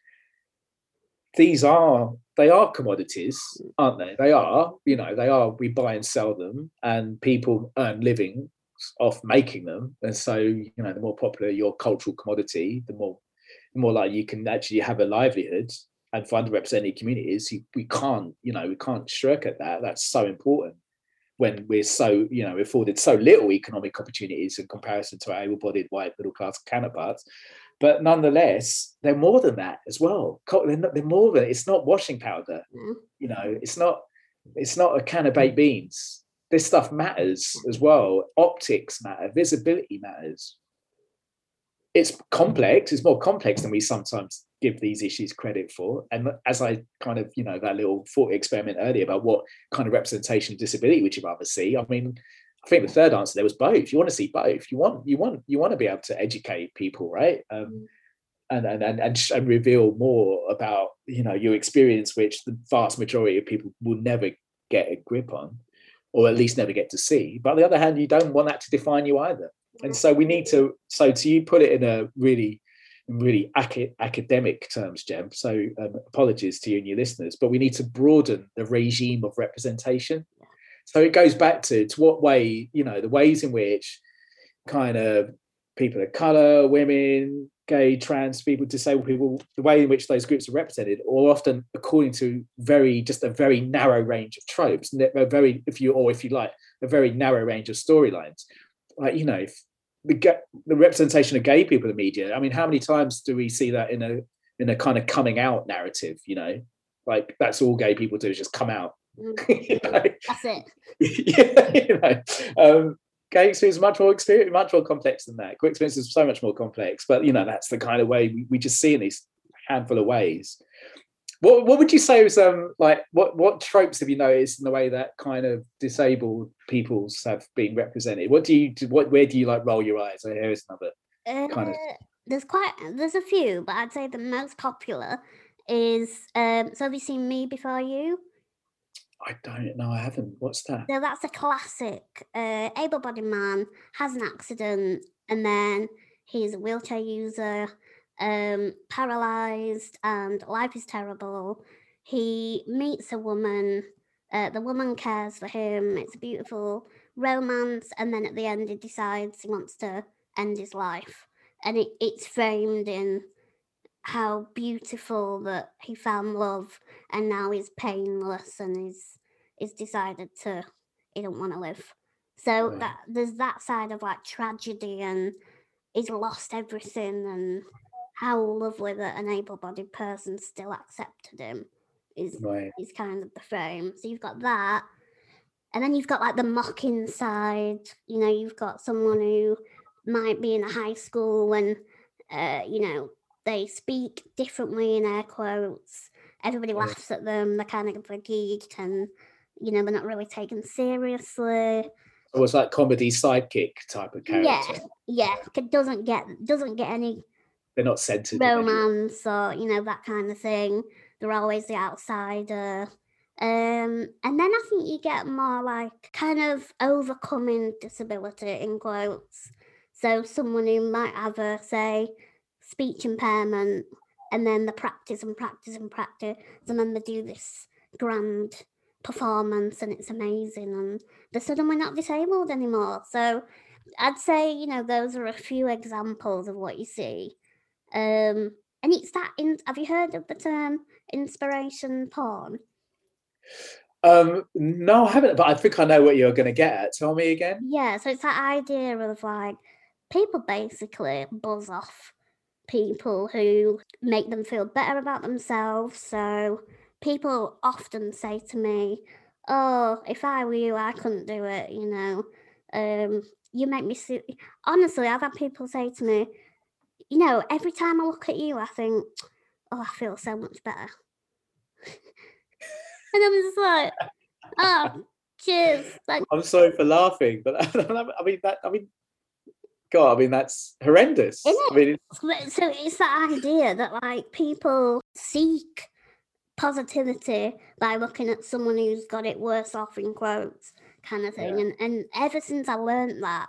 Speaker 2: these are they are commodities aren't they? They are you know they are we buy and sell them and people earn living off making them. And so you know the more popular your cultural commodity the more the more like you can actually have a livelihood and for underrepresented communities we can't you know we can't shirk at that. That's so important when we're so you know afforded so little economic opportunities in comparison to our able-bodied white middle class counterparts. But nonetheless they're more than that as well. They're, not, they're more than it's not washing powder.
Speaker 1: No.
Speaker 2: you know it's not it's not a can of baked beans. This stuff matters as well. Optics matter. Visibility matters. It's complex. It's more complex than we sometimes give these issues credit for. And as i kind of you know that little thought experiment earlier about what kind of representation of disability would you rather see i mean i think the third answer there was both. You want to see both. You want you want you want to be able to educate people right? Um, and and and and, sh- and reveal more about you know your experience which the vast majority of people will never get a grip on or at least never get to see. But on the other hand you don't want that to define you either. And so we need to so to you put it in a really really aca- academic terms Jem so um, apologies to you and your listeners but we need to broaden the regime of representation. So it goes back to to what way you know the ways in which kind of people of color women gay trans people disabled people the way in which those groups are represented or often according to very just a very narrow range of tropes very if you or if you like a very narrow range of storylines. Like you know if the the representation of gay people in the media i mean how many times do we see that in a in a kind of coming out narrative you know like that's all gay people do is just come out
Speaker 1: Mm. *laughs*
Speaker 2: you know?
Speaker 1: That's it. *laughs*
Speaker 2: yeah, you know, um, gay experience is much more experience, much more complex than that. Queer experience is so much more complex, but you know, that's the kind of way we, we just see in these handful of ways. What what would you say is um like what what tropes have you noticed in the way that kind of disabled peoples have been represented? What do you do, what where do you like roll your eyes? Here is another. Kind of-
Speaker 1: Uh, there's quite there's a few, but I'd say the most popular is um so have you seen me before you?
Speaker 2: I don't know. I haven't. What's that?
Speaker 1: So that's a classic. Uh, able-bodied man has an accident, and then he's a wheelchair user, um, paralyzed, and life is terrible. He meets a woman. Uh, the woman cares for him. It's a beautiful romance, and then at the end, he decides he wants to end his life, and it, it's framed in how beautiful that he found love and now he's painless and he's he's decided to he don't want to live so
Speaker 2: Right.
Speaker 1: that there's that side of like tragedy and he's lost everything and how lovely that an able-bodied person still accepted him is
Speaker 2: Right.
Speaker 1: is kind of the frame. So you've got that. And then you've got like the mocking side. You know you've got someone who might be in a high school and uh, you know they speak differently in air quotes. Everybody laughs at them. They're kind of geek and you know they're not really taken seriously.
Speaker 2: It was like comedy sidekick type of character.
Speaker 1: yeah yeah. It doesn't get doesn't get any
Speaker 2: They're not centered.
Speaker 1: romance or you know that kind of thing. They're always the outsider. Um and then i think you get more like kind of overcoming disability in quotes. So someone who might have a say speech impairment and then they practice and practice and practice and then they do this grand performance and it's amazing and they're suddenly not disabled anymore. So i'd say you know those are a few examples of what you see um, and it's that. In, have you heard of the term inspiration porn?
Speaker 2: Um, no, I haven't, but I think I know what you're going to get at. Tell me again.
Speaker 1: Yeah, so it's that idea of like people basically buzz off people who make them feel better about themselves. So people often say to me, "Oh, if I were you, I couldn't do it." You know, um, you make me see. Honestly, I've had people say to me, "You know, every time I look at you, I think, oh, I feel so much better." *laughs* and I'm just like, oh, Cheers. Thank-
Speaker 2: I'm sorry for laughing, but *laughs* I mean that. I mean, God, I mean that's horrendous.
Speaker 1: Isn't
Speaker 2: I mean,
Speaker 1: But- So it's that idea that like people seek positivity by looking at someone who's got it worse off in quotes kind of thing.
Speaker 2: Yeah.
Speaker 1: And and ever since I learnt that,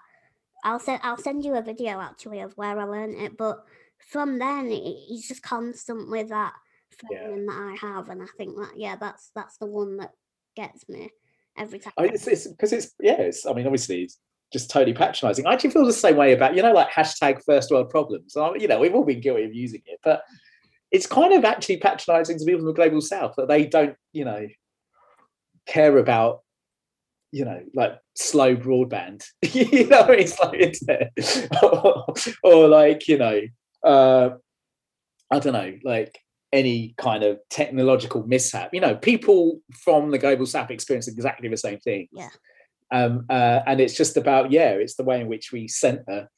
Speaker 1: I'll send I'll send you a video actually of where I learned it. But from then, it, it's just constant with that
Speaker 2: Yeah.
Speaker 1: feeling that I have, and I think that yeah, that's that's the one that gets me every time.
Speaker 2: I mean, it's it's because it's yeah. It's, I mean, obviously, it's just totally patronising. I actually feel the same way about you know, like hashtag first world problems. I- You know, we've all been guilty of using it, but it's kind of actually patronising to people from the global south that they don't, you know, care about, you know, like slow broadband. *laughs* you know, it's like internet, *laughs* or, or like you know, uh, I don't know, like any kind of technological mishap. You know, people from the global south experience exactly the same thing.
Speaker 1: Yeah.
Speaker 2: Um, uh, and it's just about yeah, it's the way in which we center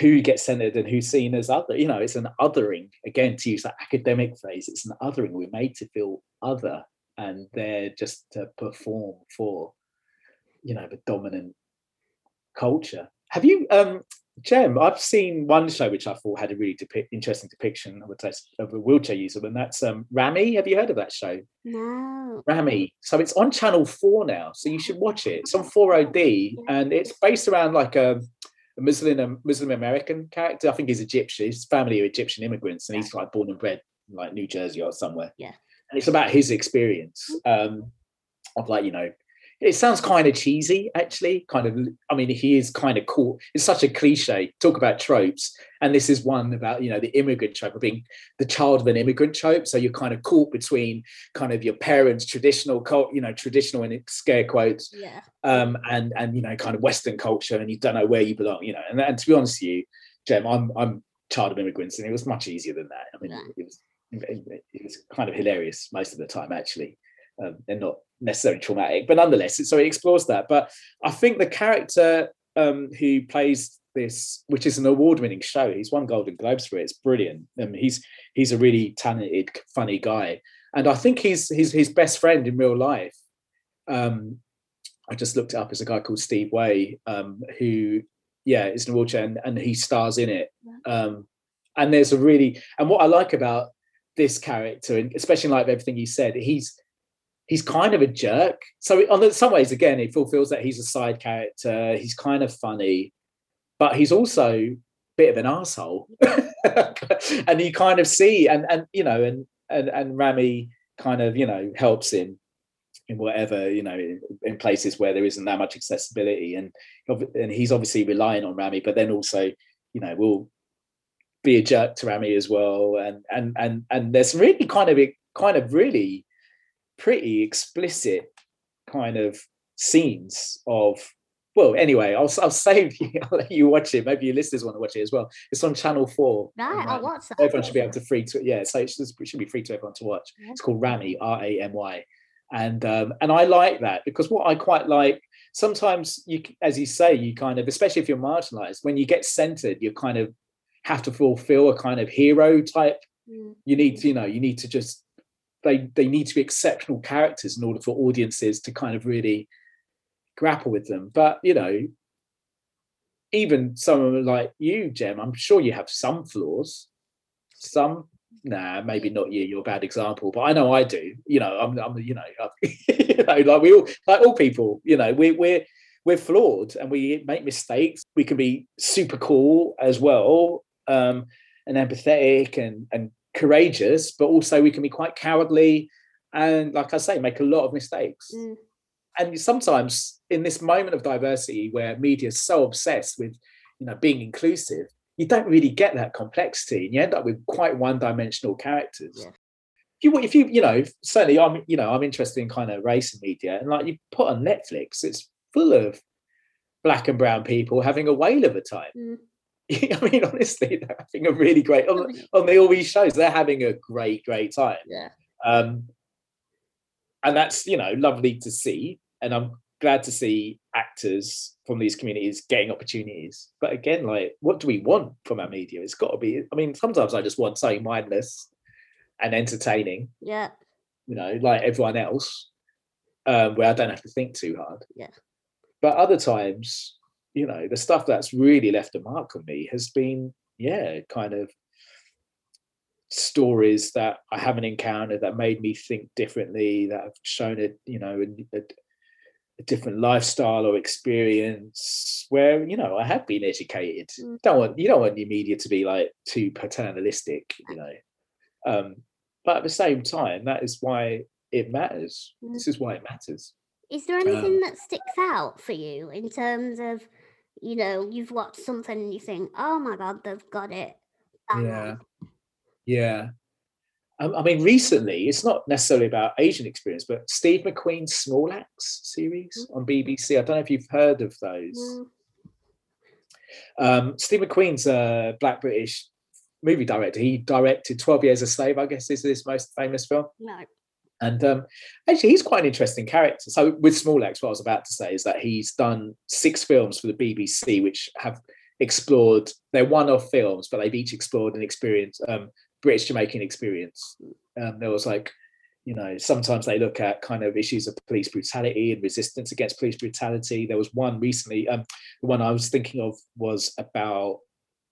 Speaker 2: who gets centered and who's seen as other. You know, it's an othering again to use that academic phrase. It's an othering. We're made to feel other, and they're just to perform for you know the dominant culture. Have you, um, Jem? I've seen one show which I thought had a really depict, interesting depiction of a, of a wheelchair user, and that's um, Ramy. Have you heard of that show?
Speaker 1: No.
Speaker 2: Ramy. So it's on Channel 4 now. So you should watch it. It's on 4OD and it's based around like a, a Muslim um, Muslim American character. I think he's Egyptian. His family are Egyptian immigrants and he's like born and bred in like New Jersey or somewhere.
Speaker 1: Yeah.
Speaker 2: And it's about his experience um, of like, you know, it sounds kind of cheesy, actually. Kind of, I mean, he is kind of cool. It's such a cliche. Talk about tropes, and this is one about you know the immigrant trope of being the child of an immigrant trope. So you're kind of caught between kind of your parents' traditional, cult, you know, traditional in scare quotes,
Speaker 1: Yeah.
Speaker 2: um, and and you know, kind of Western culture, and you don't know where you belong. You know, and, and to be honest with you, Jem, I'm I'm child of immigrants, and it was much easier than that. I mean, it was it was kind of hilarious most of the time, actually. Um, and not necessarily traumatic, but nonetheless, so it explores that. But I think the character um, who plays this, which is an award-winning show, he's won Golden Globes for it. It's brilliant. Um, he's he's a really talented, funny guy, and I think he's his his best friend in real life. Um, I just looked it up as a guy called Steve Way, um, who yeah is in a wheelchair and, and he stars in it. Um, and there's a really and what I like about this character, and especially in light of everything he said, he's he's kind of a jerk. So on some ways, again, it fulfills that he's a side character. He's kind of funny, but he's also a bit of an asshole. *laughs* and you kind of see, and and you know, and and and Ramy kind of you know helps him in whatever you know in, in places where there isn't that much accessibility, and and he's obviously relying on Ramy, but then also you know will be a jerk to Ramy as well, and and and and there's really kind of kind of really pretty explicit kind of scenes of well anyway i'll, I'll save you *laughs* i'll let you watch it maybe your listeners want to watch it as well it's on channel 4
Speaker 1: Right, I'll watch that.
Speaker 2: everyone should be able to free to yeah so it should, it should be free to everyone to watch
Speaker 1: Yeah.
Speaker 2: it's called Ramy r-a-m-y and um and i like that because what i quite like sometimes you as you say you kind of especially if you're marginalized when you get centered you kind of have to fulfill a kind of hero type
Speaker 1: Mm.
Speaker 2: you need to, you know you need to just they they need to be exceptional characters in order for audiences to kind of really grapple with them. But you know even someone like you jem i'm sure you have some flaws. Some nah maybe not you you're a bad example but i know i do. You know i'm, I'm you know *laughs* you know like we all like all people you know we, we're we're flawed and we make mistakes. We can be super cool as well um and empathetic and and courageous, but also we can be quite cowardly and, like I say, make a lot of mistakes.
Speaker 1: Mm.
Speaker 2: And sometimes in this moment of diversity where media is so obsessed with, you know, being inclusive, you don't really get that complexity, and you end up with quite one-dimensional characters.
Speaker 1: Yeah.
Speaker 2: If you, if you, you know, certainly, I'm, you know, I'm interested in kind of race and media, and like you put on Netflix, it's full of black and brown people having a whale of a time.
Speaker 1: Mm. *laughs*
Speaker 2: I mean, honestly, they're having a really great on, on the, all these shows. They're having a great, great time,
Speaker 1: Yeah.
Speaker 2: um, and that's you know lovely to see. And I'm glad to see actors from these communities getting opportunities. But again, like, what do we want from our media? It's got to be. I mean, sometimes I just want something mindless and entertaining.
Speaker 1: Yeah.
Speaker 2: You know, like everyone else. um, where I don't have to think too hard.
Speaker 1: Yeah.
Speaker 2: But other times, you know, the stuff that's really left a mark on me has been, yeah, kind of stories that I haven't encountered that made me think differently, that have shown it, you know, a, a, a, different lifestyle or experience where, you know, I have been educated. Mm. Don't want you don't want your media to be like too paternalistic, you know. Um, but at the same time, that is why it matters. Mm. This is why it matters.
Speaker 1: Is there anything um, that sticks out for you in terms of, you know, you've watched something and you think, oh my god, they've got it.
Speaker 2: Yeah. Yeah. Um, I mean, recently, it's not necessarily about Asian experience, but Steve McQueen's Small Axe series mm. on BBC. I don't know if you've heard of those. Mm. Um, Steve McQueen's a black British movie director. He directed 12 Years a Slave, I guess, is his most famous film.
Speaker 1: No.
Speaker 2: And um, actually, he's quite an interesting character. So, with Small Axe, what I was about to say is that he's done six films for the BBC, which have explored, they're one off films, but they've each explored an experience, um, British Jamaican experience. Um, there was like, you know, sometimes they look at kind of issues of police brutality and resistance against police brutality. There was one recently, um, the one I was thinking of was about,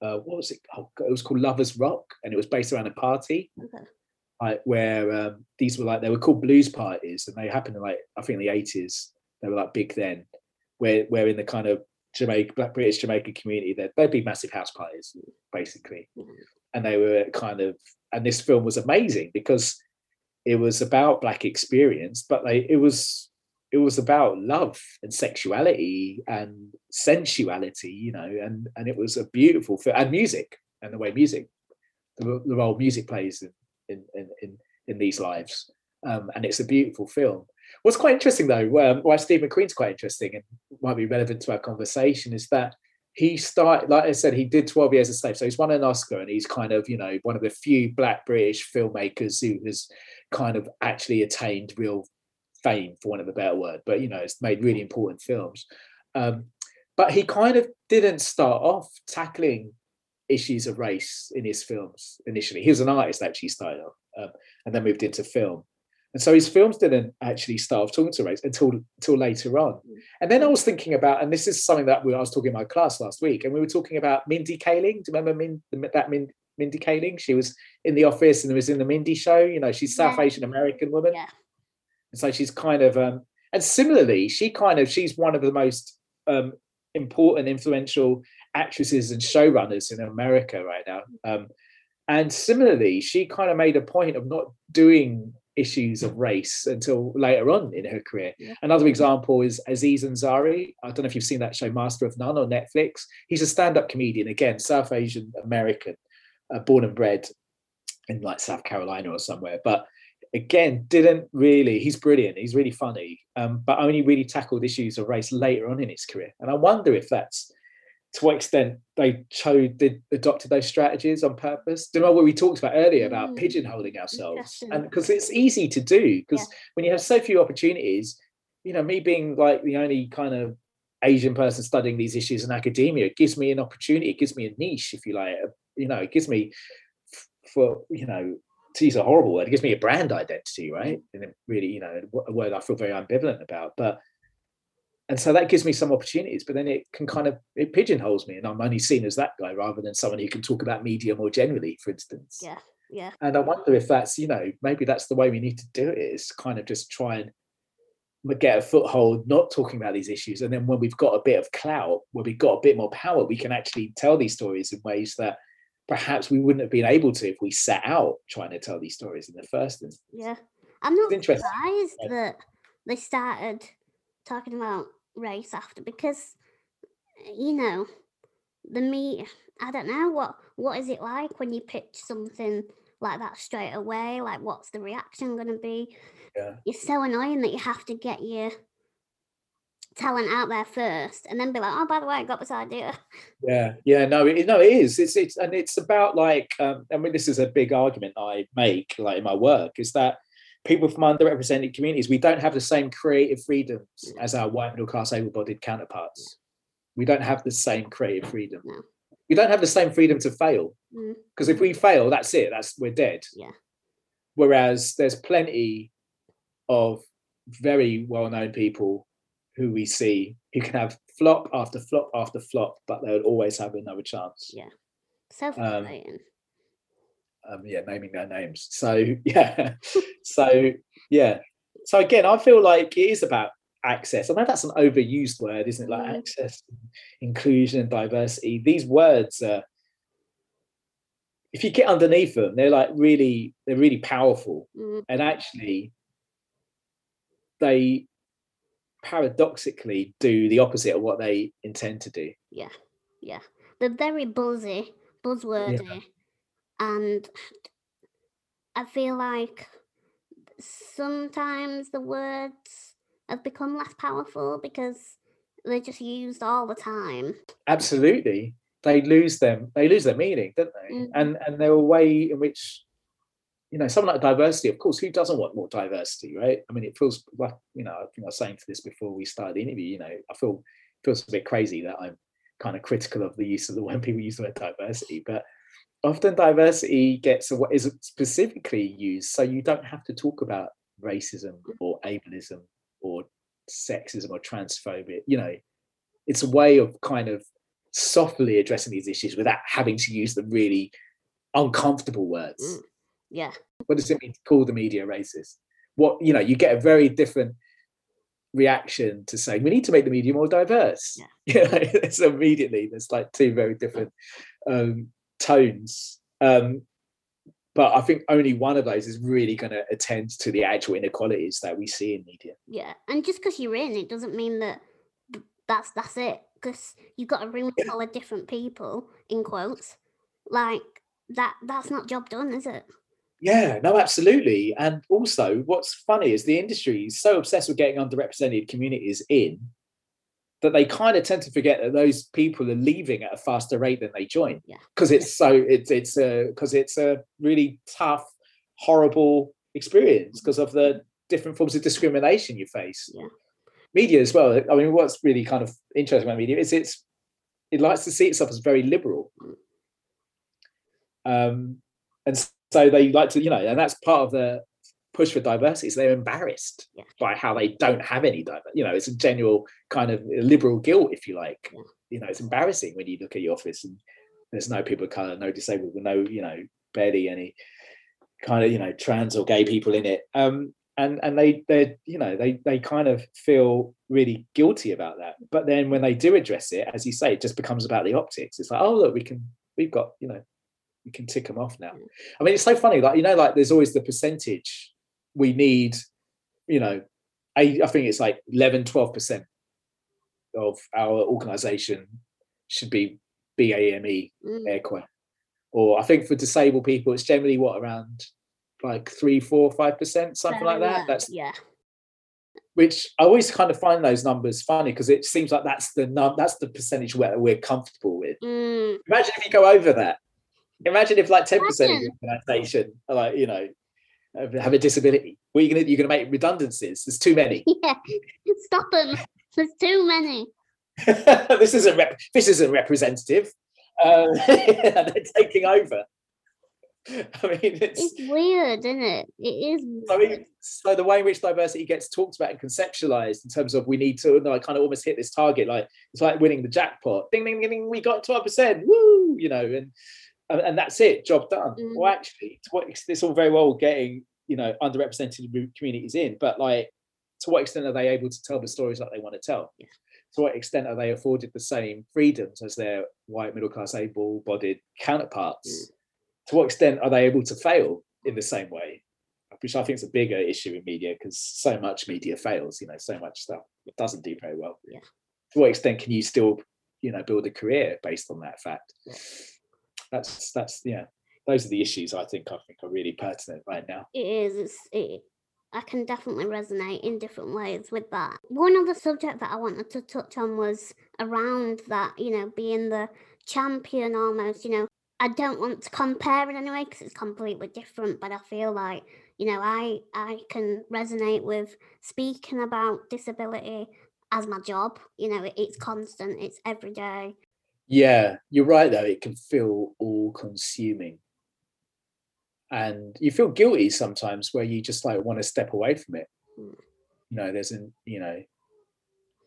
Speaker 2: uh, what was it? Oh, it was called Lovers Rock, and it was based around a party.
Speaker 1: Okay.
Speaker 2: Like where um, these were like they were called blues parties, and they happened in like I think the eighties. They were like big then, where where in the kind of Jamaica, Black British Jamaican community, there'd, there'd be massive house parties, basically. Mm-hmm and they were kind of and this film was amazing because it was about black experience but they it was it was about love and sexuality and sensuality you know and and it was a beautiful film and music and the way music the, the role music plays in in in in, in these lives um, and it's a beautiful film what's quite interesting though um, why steve mcqueen's quite interesting and might be relevant to our conversation is that he started, like I said, he did 12 years a slave. So he's won an Oscar and he's kind of, you know, one of the few black British filmmakers who has kind of actually attained real fame, for want of a better word. But, you know, it's made really important films. Um, but he kind of didn't start off tackling issues of race in his films initially. He was an artist, actually, started off, um, and then moved into film. And so his films didn't actually start off talking to race until until later on. Mm. And then I was thinking about, and this is something that we, I was talking in my class last week, and we were talking about Mindy Kaling. Do you remember Min, that Min, Mindy Kaling? She was in the office and was in the Mindy show. You know, she's South yeah. Asian American woman.
Speaker 1: Yeah.
Speaker 2: And so she's kind of, um, and similarly, she kind of, she's one of the most um, important, influential actresses and showrunners in America right now. Um, and similarly, she kind of made a point of not doing issues of race until later on in her career. Yeah. Another example is Aziz Ansari. I don't know if you've seen that show, Master of None, on Netflix. He's a stand-up comedian, again, South Asian American, uh, born and bred in like South Carolina or somewhere. But again, didn't really. He's brilliant. He's really funny, um, but only really tackled issues of race later on in his career. And I wonder if that's to what extent they chose did adopted those strategies on purpose. Do you know what we talked about earlier about mm. pigeonholing ourselves? And because it's easy to do, because yeah. when you have so few opportunities, you know, me being like the only kind of Asian person studying these issues in academia, it gives me an opportunity, it gives me a niche, if you like. You know, it gives me for, you know, to use a horrible word, it gives me a brand identity, right? And it really, you know, a word I feel very ambivalent about. But and so that gives me some opportunities but then it can kind of it pigeonholes me and i'm only seen as that guy rather than someone who can talk about media more generally for instance.
Speaker 1: Yeah yeah.
Speaker 2: And i wonder if that's you know maybe that's the way we need to do it is kind of just try and get a foothold not talking about these issues and then when we've got a bit of clout where we've got a bit more power we can actually tell these stories in ways that perhaps we wouldn't have been able to if we set out trying to tell these stories in the first instance.
Speaker 1: Yeah. I'm not surprised that they started talking about race after because you know the me I don't know what what is it like when you pitch something like that straight away? Like what's the reaction going to be?
Speaker 2: Yeah.
Speaker 1: It's so annoying that you have to get your talent out there first and then be like oh by the way i got this idea.
Speaker 2: Yeah yeah no it, no it is. It's it's and it's about like um, i mean this is a big argument i make like in my work is that people from underrepresented communities, we don't have the same creative freedoms as our white middle class able bodied counterparts. We don't have the same creative freedom.
Speaker 1: No.
Speaker 2: We don't have the same freedom to fail. Because
Speaker 1: mm.
Speaker 2: if we fail, that's it. That's we're dead.
Speaker 1: Yeah.
Speaker 2: Whereas there's plenty of very well-known people who we see who can have flop after flop after flop, but they would always have another chance.
Speaker 1: Yeah. So frustrating.
Speaker 2: Um, yeah, naming their names. So *laughs* yeah, so yeah. So again, I feel like it is about access. I know that's an overused word, isn't it? Like
Speaker 1: Mm.
Speaker 2: access, inclusion, and diversity. These words are, if you get underneath them, they're like really, they're really powerful.
Speaker 1: Mm,
Speaker 2: And actually, they paradoxically do the opposite of what they intend to do.
Speaker 1: yeah. Yeah. They're very buzzy, buzzwordy, and I feel like sometimes the words have become less powerful because they're just used all the time.
Speaker 2: Absolutely, they lose them. They lose their meaning, don't they?
Speaker 1: Mhm.
Speaker 2: And and they're a way in which, you know, something like diversity. Of course, who doesn't want more diversity, right? I mean, it feels like you know. I think I was saying to this before we started the interview. You know, I feel it feels a bit crazy that I'm kind of critical of the use of the when *laughs* people use the word diversity, but often diversity gets a- what is specifically used so you don't have to talk about racism or ableism or sexism or transphobia you know it's a way of kind of softly addressing these issues without having to use the really uncomfortable words
Speaker 1: Mm. Yeah.
Speaker 2: what does it mean to call the media racist what you know you get a very different reaction to saying we need to make the media more diverse
Speaker 1: Yeah. *laughs*
Speaker 2: you know so immediately there's like two very different um tones um but i think only one of those is really going to attend to the actual inequalities that we see in media
Speaker 1: Yeah. And just because you're in, it doesn't mean that that's that's it. Because you've got a room full of different people, in quotes. Like that that's not job done, is it?
Speaker 2: Yeah, no, absolutely. And also, what's funny is the industry is so obsessed with getting underrepresented communities in that they kind of tend to forget that those people are leaving at a faster rate than they join.
Speaker 1: Yeah.
Speaker 2: Because it's so it's it's a because it's a really tough, horrible experience because of the different forms of discrimination you face.
Speaker 1: Yeah.
Speaker 2: Media as well. I mean, what's really kind of interesting about media is it's it likes to see itself as very liberal. Um, and so they like to, you know, and that's part of the push for diversity. So they're embarrassed
Speaker 1: Yeah.
Speaker 2: by how they don't have any diversity. You know, it's a general kind of liberal guilt, if you like.
Speaker 1: Yeah.
Speaker 2: You know, it's embarrassing when you look at your office and there's no people of color, no disabled, no, you know, barely any kind of, you know, trans or gay people in it. Um, and and they they you know they they kind of feel really guilty about that. But then when they do address it, as you say, it just becomes about the optics. It's like, oh look, we can we've got you know we can tick them off now. I mean, it's so funny. Like you know, like there's always the percentage we need. You know, I, I think it's like 11, 12 percent of our organisation should be BAME
Speaker 1: Mm,
Speaker 2: air quote. Or I think for disabled people, it's generally what around like three, four, five percent, something like that. That's
Speaker 1: yeah.
Speaker 2: which I always kind of find those numbers funny because it seems like that's the num that's the percentage where we're comfortable with.
Speaker 1: Mm,
Speaker 2: Imagine if you go over that. Imagine if like ten percent of the organisation are like you know have- a disability. What are you gonna you're gonna make redundancies? There's too many. *laughs*
Speaker 1: yeah. Stop them. There's too many. *laughs*
Speaker 2: this isn't rep- this isn't representative. Um, *laughs* they're taking over. I mean, it's,
Speaker 1: It's weird, isn't it? It is.
Speaker 2: I mean, so the way in which diversity gets talked about and conceptualized in terms of we need to I kind of almost hit this target, like it's like winning the jackpot. Ding ding ding ding, we got twelve percent. Woo! You know, and, and and that's it, job done.
Speaker 1: Mm.
Speaker 2: Well, actually, to what ex- it's all very well getting you know underrepresented communities in, but like to what extent are they able to tell the stories that they want to tell?
Speaker 1: Yeah.
Speaker 2: To what extent are they afforded the same freedoms as their white middle class able-bodied counterparts? To what extent are they able to fail in the same way? which I think is a bigger issue in media because so much media fails, you know, so much stuff doesn't do very well.
Speaker 1: Yeah.
Speaker 2: To what extent can you still, you know, build a career based on that fact?
Speaker 1: Yeah.
Speaker 2: That's that's yeah. Those are the issues I think I think are really pertinent right now.
Speaker 1: It is. It's, it, I can definitely resonate in different ways with that. One other subject that I wanted to touch on was around that, you know, being the champion almost, you know. I don't want to compare in any way because it's completely different, but I feel like, you know, I I can resonate with speaking about disability as my job. You know, it, it's constant, it's every day.
Speaker 2: Yeah, you're right though. It can feel all consuming. And you feel guilty sometimes where you just like want to step away from it.
Speaker 1: Mm.
Speaker 2: you know there's an you know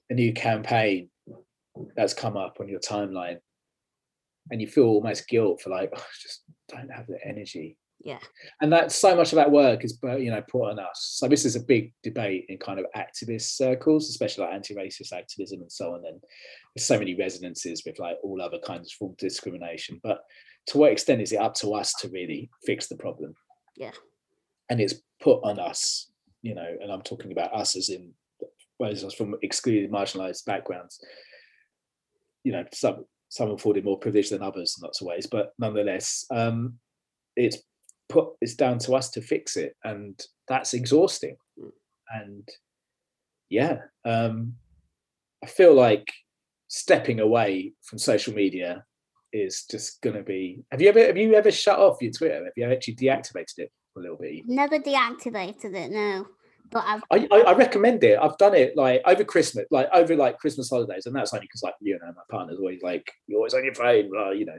Speaker 2: a new campaign that's come up on your timeline and you feel almost guilt for like oh, I just don't have the energy
Speaker 1: Yeah.
Speaker 2: and that so much of that work is you know put on us. So this is a big debate in kind of activist circles especially like anti-racist activism and so on. And there's so many resonances with like all other kinds of form of discrimination. But to what extent is it up to us to really fix the problem?
Speaker 1: Yeah.
Speaker 2: and it's put on us you know and i'm talking about us as in those us from excluded marginalized backgrounds. You know some some afforded more privilege than others in lots of ways but nonetheless um it's put it's down to us to fix it and that's exhausting
Speaker 1: Mm.
Speaker 2: and yeah um i feel like stepping away from social media is just going to be have you ever have you ever shut off your twitter have you actually deactivated it for a little bit?
Speaker 1: Never deactivated it, no. But I've
Speaker 2: I, I, I recommend it. I've done it like over Christmas, like over like Christmas holidays, and that's only because like you know my partner's always like you're always on your phone, well, you know,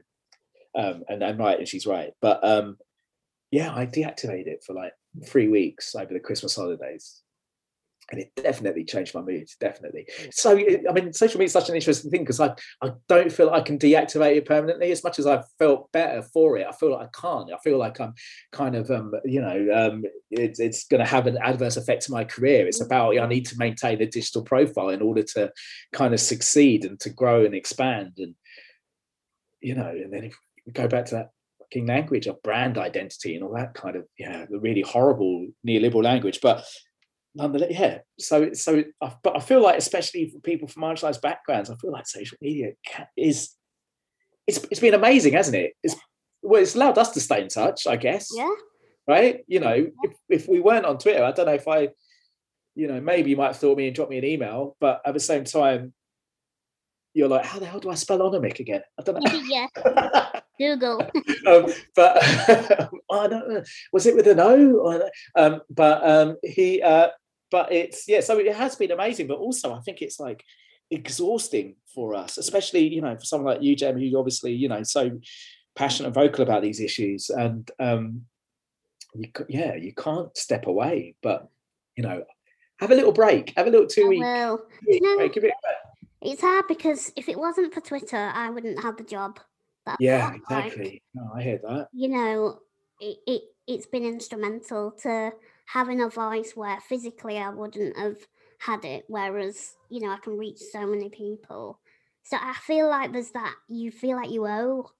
Speaker 2: um, and I'm right and she's right. But um, yeah, I deactivated it for like three weeks over the Christmas holidays, and it definitely changed my mood. Definitely. So I mean, social media is such an interesting thing because I I don't feel like I can deactivate it permanently as much as I've felt better for it. I feel like I can't. I feel like I'm kind of um, you know um, it's it's going to have an adverse effect to my career. It's about I need to maintain a digital profile in order to kind of succeed and to grow and expand and you know and then if we go back to that fucking language of brand identity and all that kind of yeah the really horrible neoliberal language but nonetheless yeah so so I, but I feel like especially for people from marginalized backgrounds I feel like social media is it's it's been amazing hasn't it it's well it's allowed us to stay in touch I guess
Speaker 1: yeah.
Speaker 2: right? You know, if, if we weren't on Twitter, I don't know if I, you know, maybe you might have thought me and dropped me an email, but at the same time, you're like, how the hell do I spell Anamik again? I don't know. *laughs*
Speaker 1: yeah. *laughs* Google. *laughs*
Speaker 2: um, but *laughs* I don't know. Was it with an O? Um, but um, he, uh, but it's yeah. So it has been amazing, but also I think it's like exhausting for us, especially you know for someone like you, Jem, who obviously you know so passionate and vocal about these issues, and um, you yeah, you can't step away, but you know, have a little break, have a little two
Speaker 1: I
Speaker 2: week
Speaker 1: will.
Speaker 2: week
Speaker 1: know-
Speaker 2: break, it
Speaker 1: It's hard because if it wasn't for Twitter, I wouldn't have the job. That
Speaker 2: yeah,
Speaker 1: got, like,
Speaker 2: exactly. No, I hear that.
Speaker 1: you know, it, it it's been instrumental to having a voice where physically I wouldn't have had it, whereas you know I can reach so many people. So I feel like there's that you feel like you owe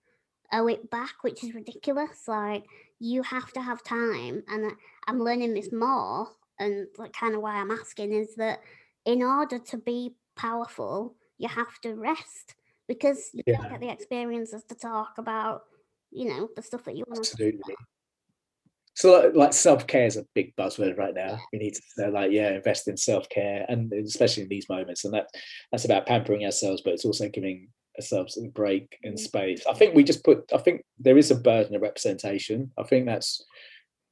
Speaker 1: owe it back, which is ridiculous. Like you have to have time, and I'm learning this more. And like kind of why I'm asking is that in order to be powerful, you have to rest because you don't
Speaker 2: Yeah.
Speaker 1: get the experiences to talk about, you know, the stuff that you want to
Speaker 2: Absolutely. So like, like self-care is a big buzzword right now. We need to like, yeah, invest in self-care and especially in these moments. And that that's about pampering ourselves, but it's also giving ourselves a break and
Speaker 1: Mm.
Speaker 2: space. I think we just put I think there is a burden of representation. I think that's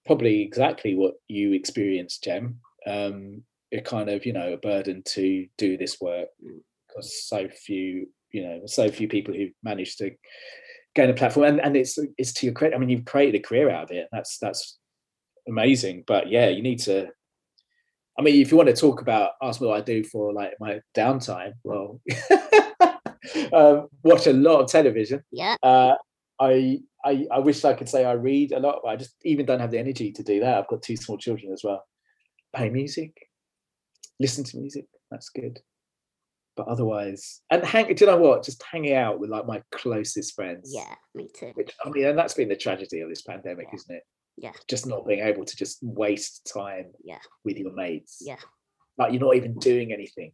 Speaker 2: probably exactly what you experienced, Jem. Um, a kind of, you know, a burden to do this work
Speaker 1: Mm.
Speaker 2: because so few, you know, so few people who managed to gain a platform and, and it's it's to your credit. I mean, you've created a career out of it. That's that's amazing. But yeah, you need to. I mean, if you want to talk about ask me what I do for like my downtime, well, *laughs* um, watch a lot of television.
Speaker 1: Yeah.
Speaker 2: Uh, I, I I wish I could say I read a lot, but I just even don't have the energy to do that. I've got two small children as well. Play music, listen to music. That's good. But otherwise, and hang. Do you know what? Just hanging out with like my closest friends.
Speaker 1: Yeah, me too.
Speaker 2: Which I mean, and that's been the tragedy of this pandemic,
Speaker 1: Yeah.
Speaker 2: isn't it?
Speaker 1: Yeah.
Speaker 2: Just not being able to just waste time
Speaker 1: Yeah.
Speaker 2: with your mates.
Speaker 1: Yeah.
Speaker 2: Like you're not even doing anything.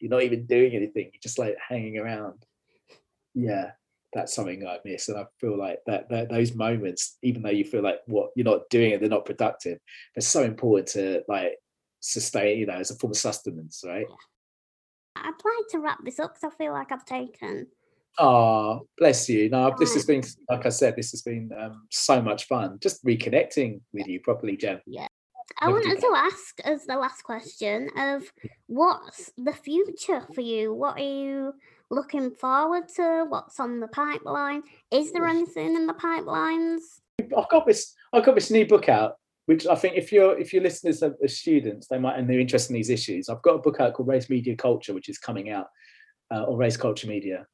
Speaker 2: You're not even doing anything. You're just like hanging around. Yeah. That's something I miss. And I feel like that, that those moments, even though you feel like what you're not doing it, they're not productive, they're so important to like sustain, you know, as a form of sustenance, right?
Speaker 1: I'd like to wrap this up because I feel like I've taken.
Speaker 2: Oh, bless you. No, this has been, like I said, this has been um, so much fun. Just reconnecting with you properly,
Speaker 1: Jem.
Speaker 2: Yeah. I
Speaker 1: wanted to ask as the last question of what's the future for you? What are you looking forward to? What's on the pipeline? Is there anything in the pipelines?
Speaker 2: I've got this. I've got this new book out. Which I think if you're if your listeners are, are students, they might and they're interested in these issues. I've got a book out called Race Media Culture, which is coming out, uh, or Race Culture Media,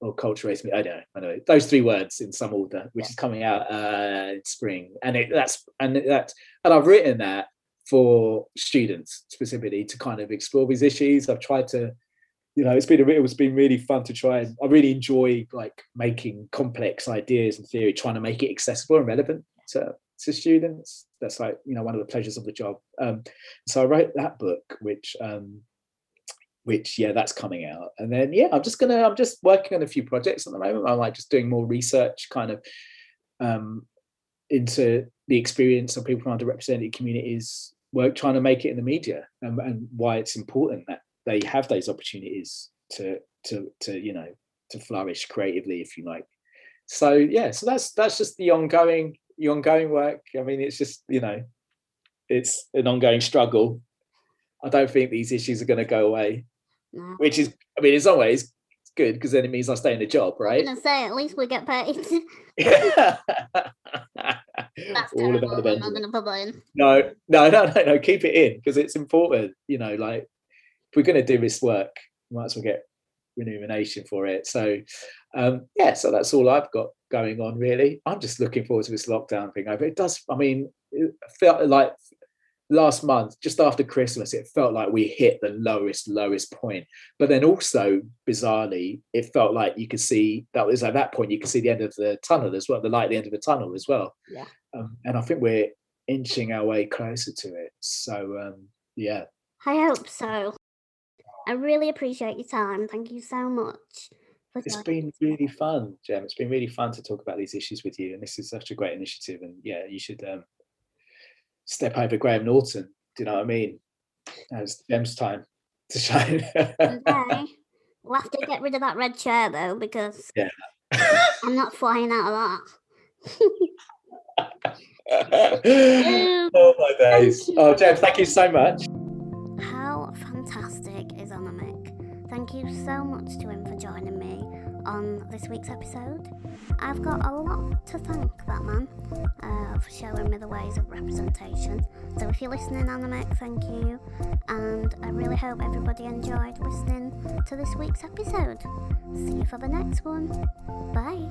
Speaker 2: or Culture Race Media. I don't know. I know those three words in some order, which is coming out uh, in spring, and it, that's and that and I've written that for students specifically to kind of explore these issues. I've tried to you know, it's been a, it was been really fun to try and I really enjoy like making complex ideas and theory, trying to make it accessible and relevant to, to students. That's like, you know, one of the pleasures of the job. Um, so I wrote that book, which um, which yeah, that's coming out. And then yeah, I'm just gonna I'm just working on a few projects at the moment. I'm like just doing more research kind of um into the experience of people from underrepresented communities work trying to make it in the media and, and why it's important that they have those opportunities to to to you know to flourish creatively if you like so yeah so that's that's just the ongoing the ongoing work i mean it's just you know it's an ongoing struggle i don't think these issues are going to go away no. which is i mean it's always good because then it means i stay in the job right
Speaker 1: i'm say at least we get paid *laughs* That's
Speaker 2: all about the I'm not gonna put that in. No, no, no, no, no. Keep it in because it's important. You know, like if we're going to do this work, we might as well get remuneration for it. So, um, yeah, so that's all I've got going on really. I'm just looking forward to this lockdown thing. But it does, I mean, it felt like last month, just after Christmas, it felt like we hit the lowest, lowest point. But then also, bizarrely, it felt like you could see that was at that point you could see the end of the tunnel as well, the light at the end of the tunnel as well.
Speaker 1: Yeah.
Speaker 2: Um, and I think we're inching our way closer to it. So um, yeah.
Speaker 1: I hope so. I really appreciate your time. Thank you so much.
Speaker 2: It's been really fun, Jem. It's been really fun to talk about these issues with you, and this is such a great initiative. And yeah, you should um, step over Graham Norton. Do you know what I mean? It's Jem's time to shine.
Speaker 1: okay. *laughs* We'll have to get rid of that red chair though, because
Speaker 2: yeah.
Speaker 1: I'm not flying out of
Speaker 2: that. *laughs* oh my days. Oh, Jem, thank you so much.
Speaker 1: How fantastic is Anamik? Thank you so much to him for joining me on this week's episode. I've got a lot to thank that man uh, for showing me the ways of representation. So if you're listening, Anamik, thank you. And I really hope everybody enjoyed listening to this week's episode. See you for the next one. Bye.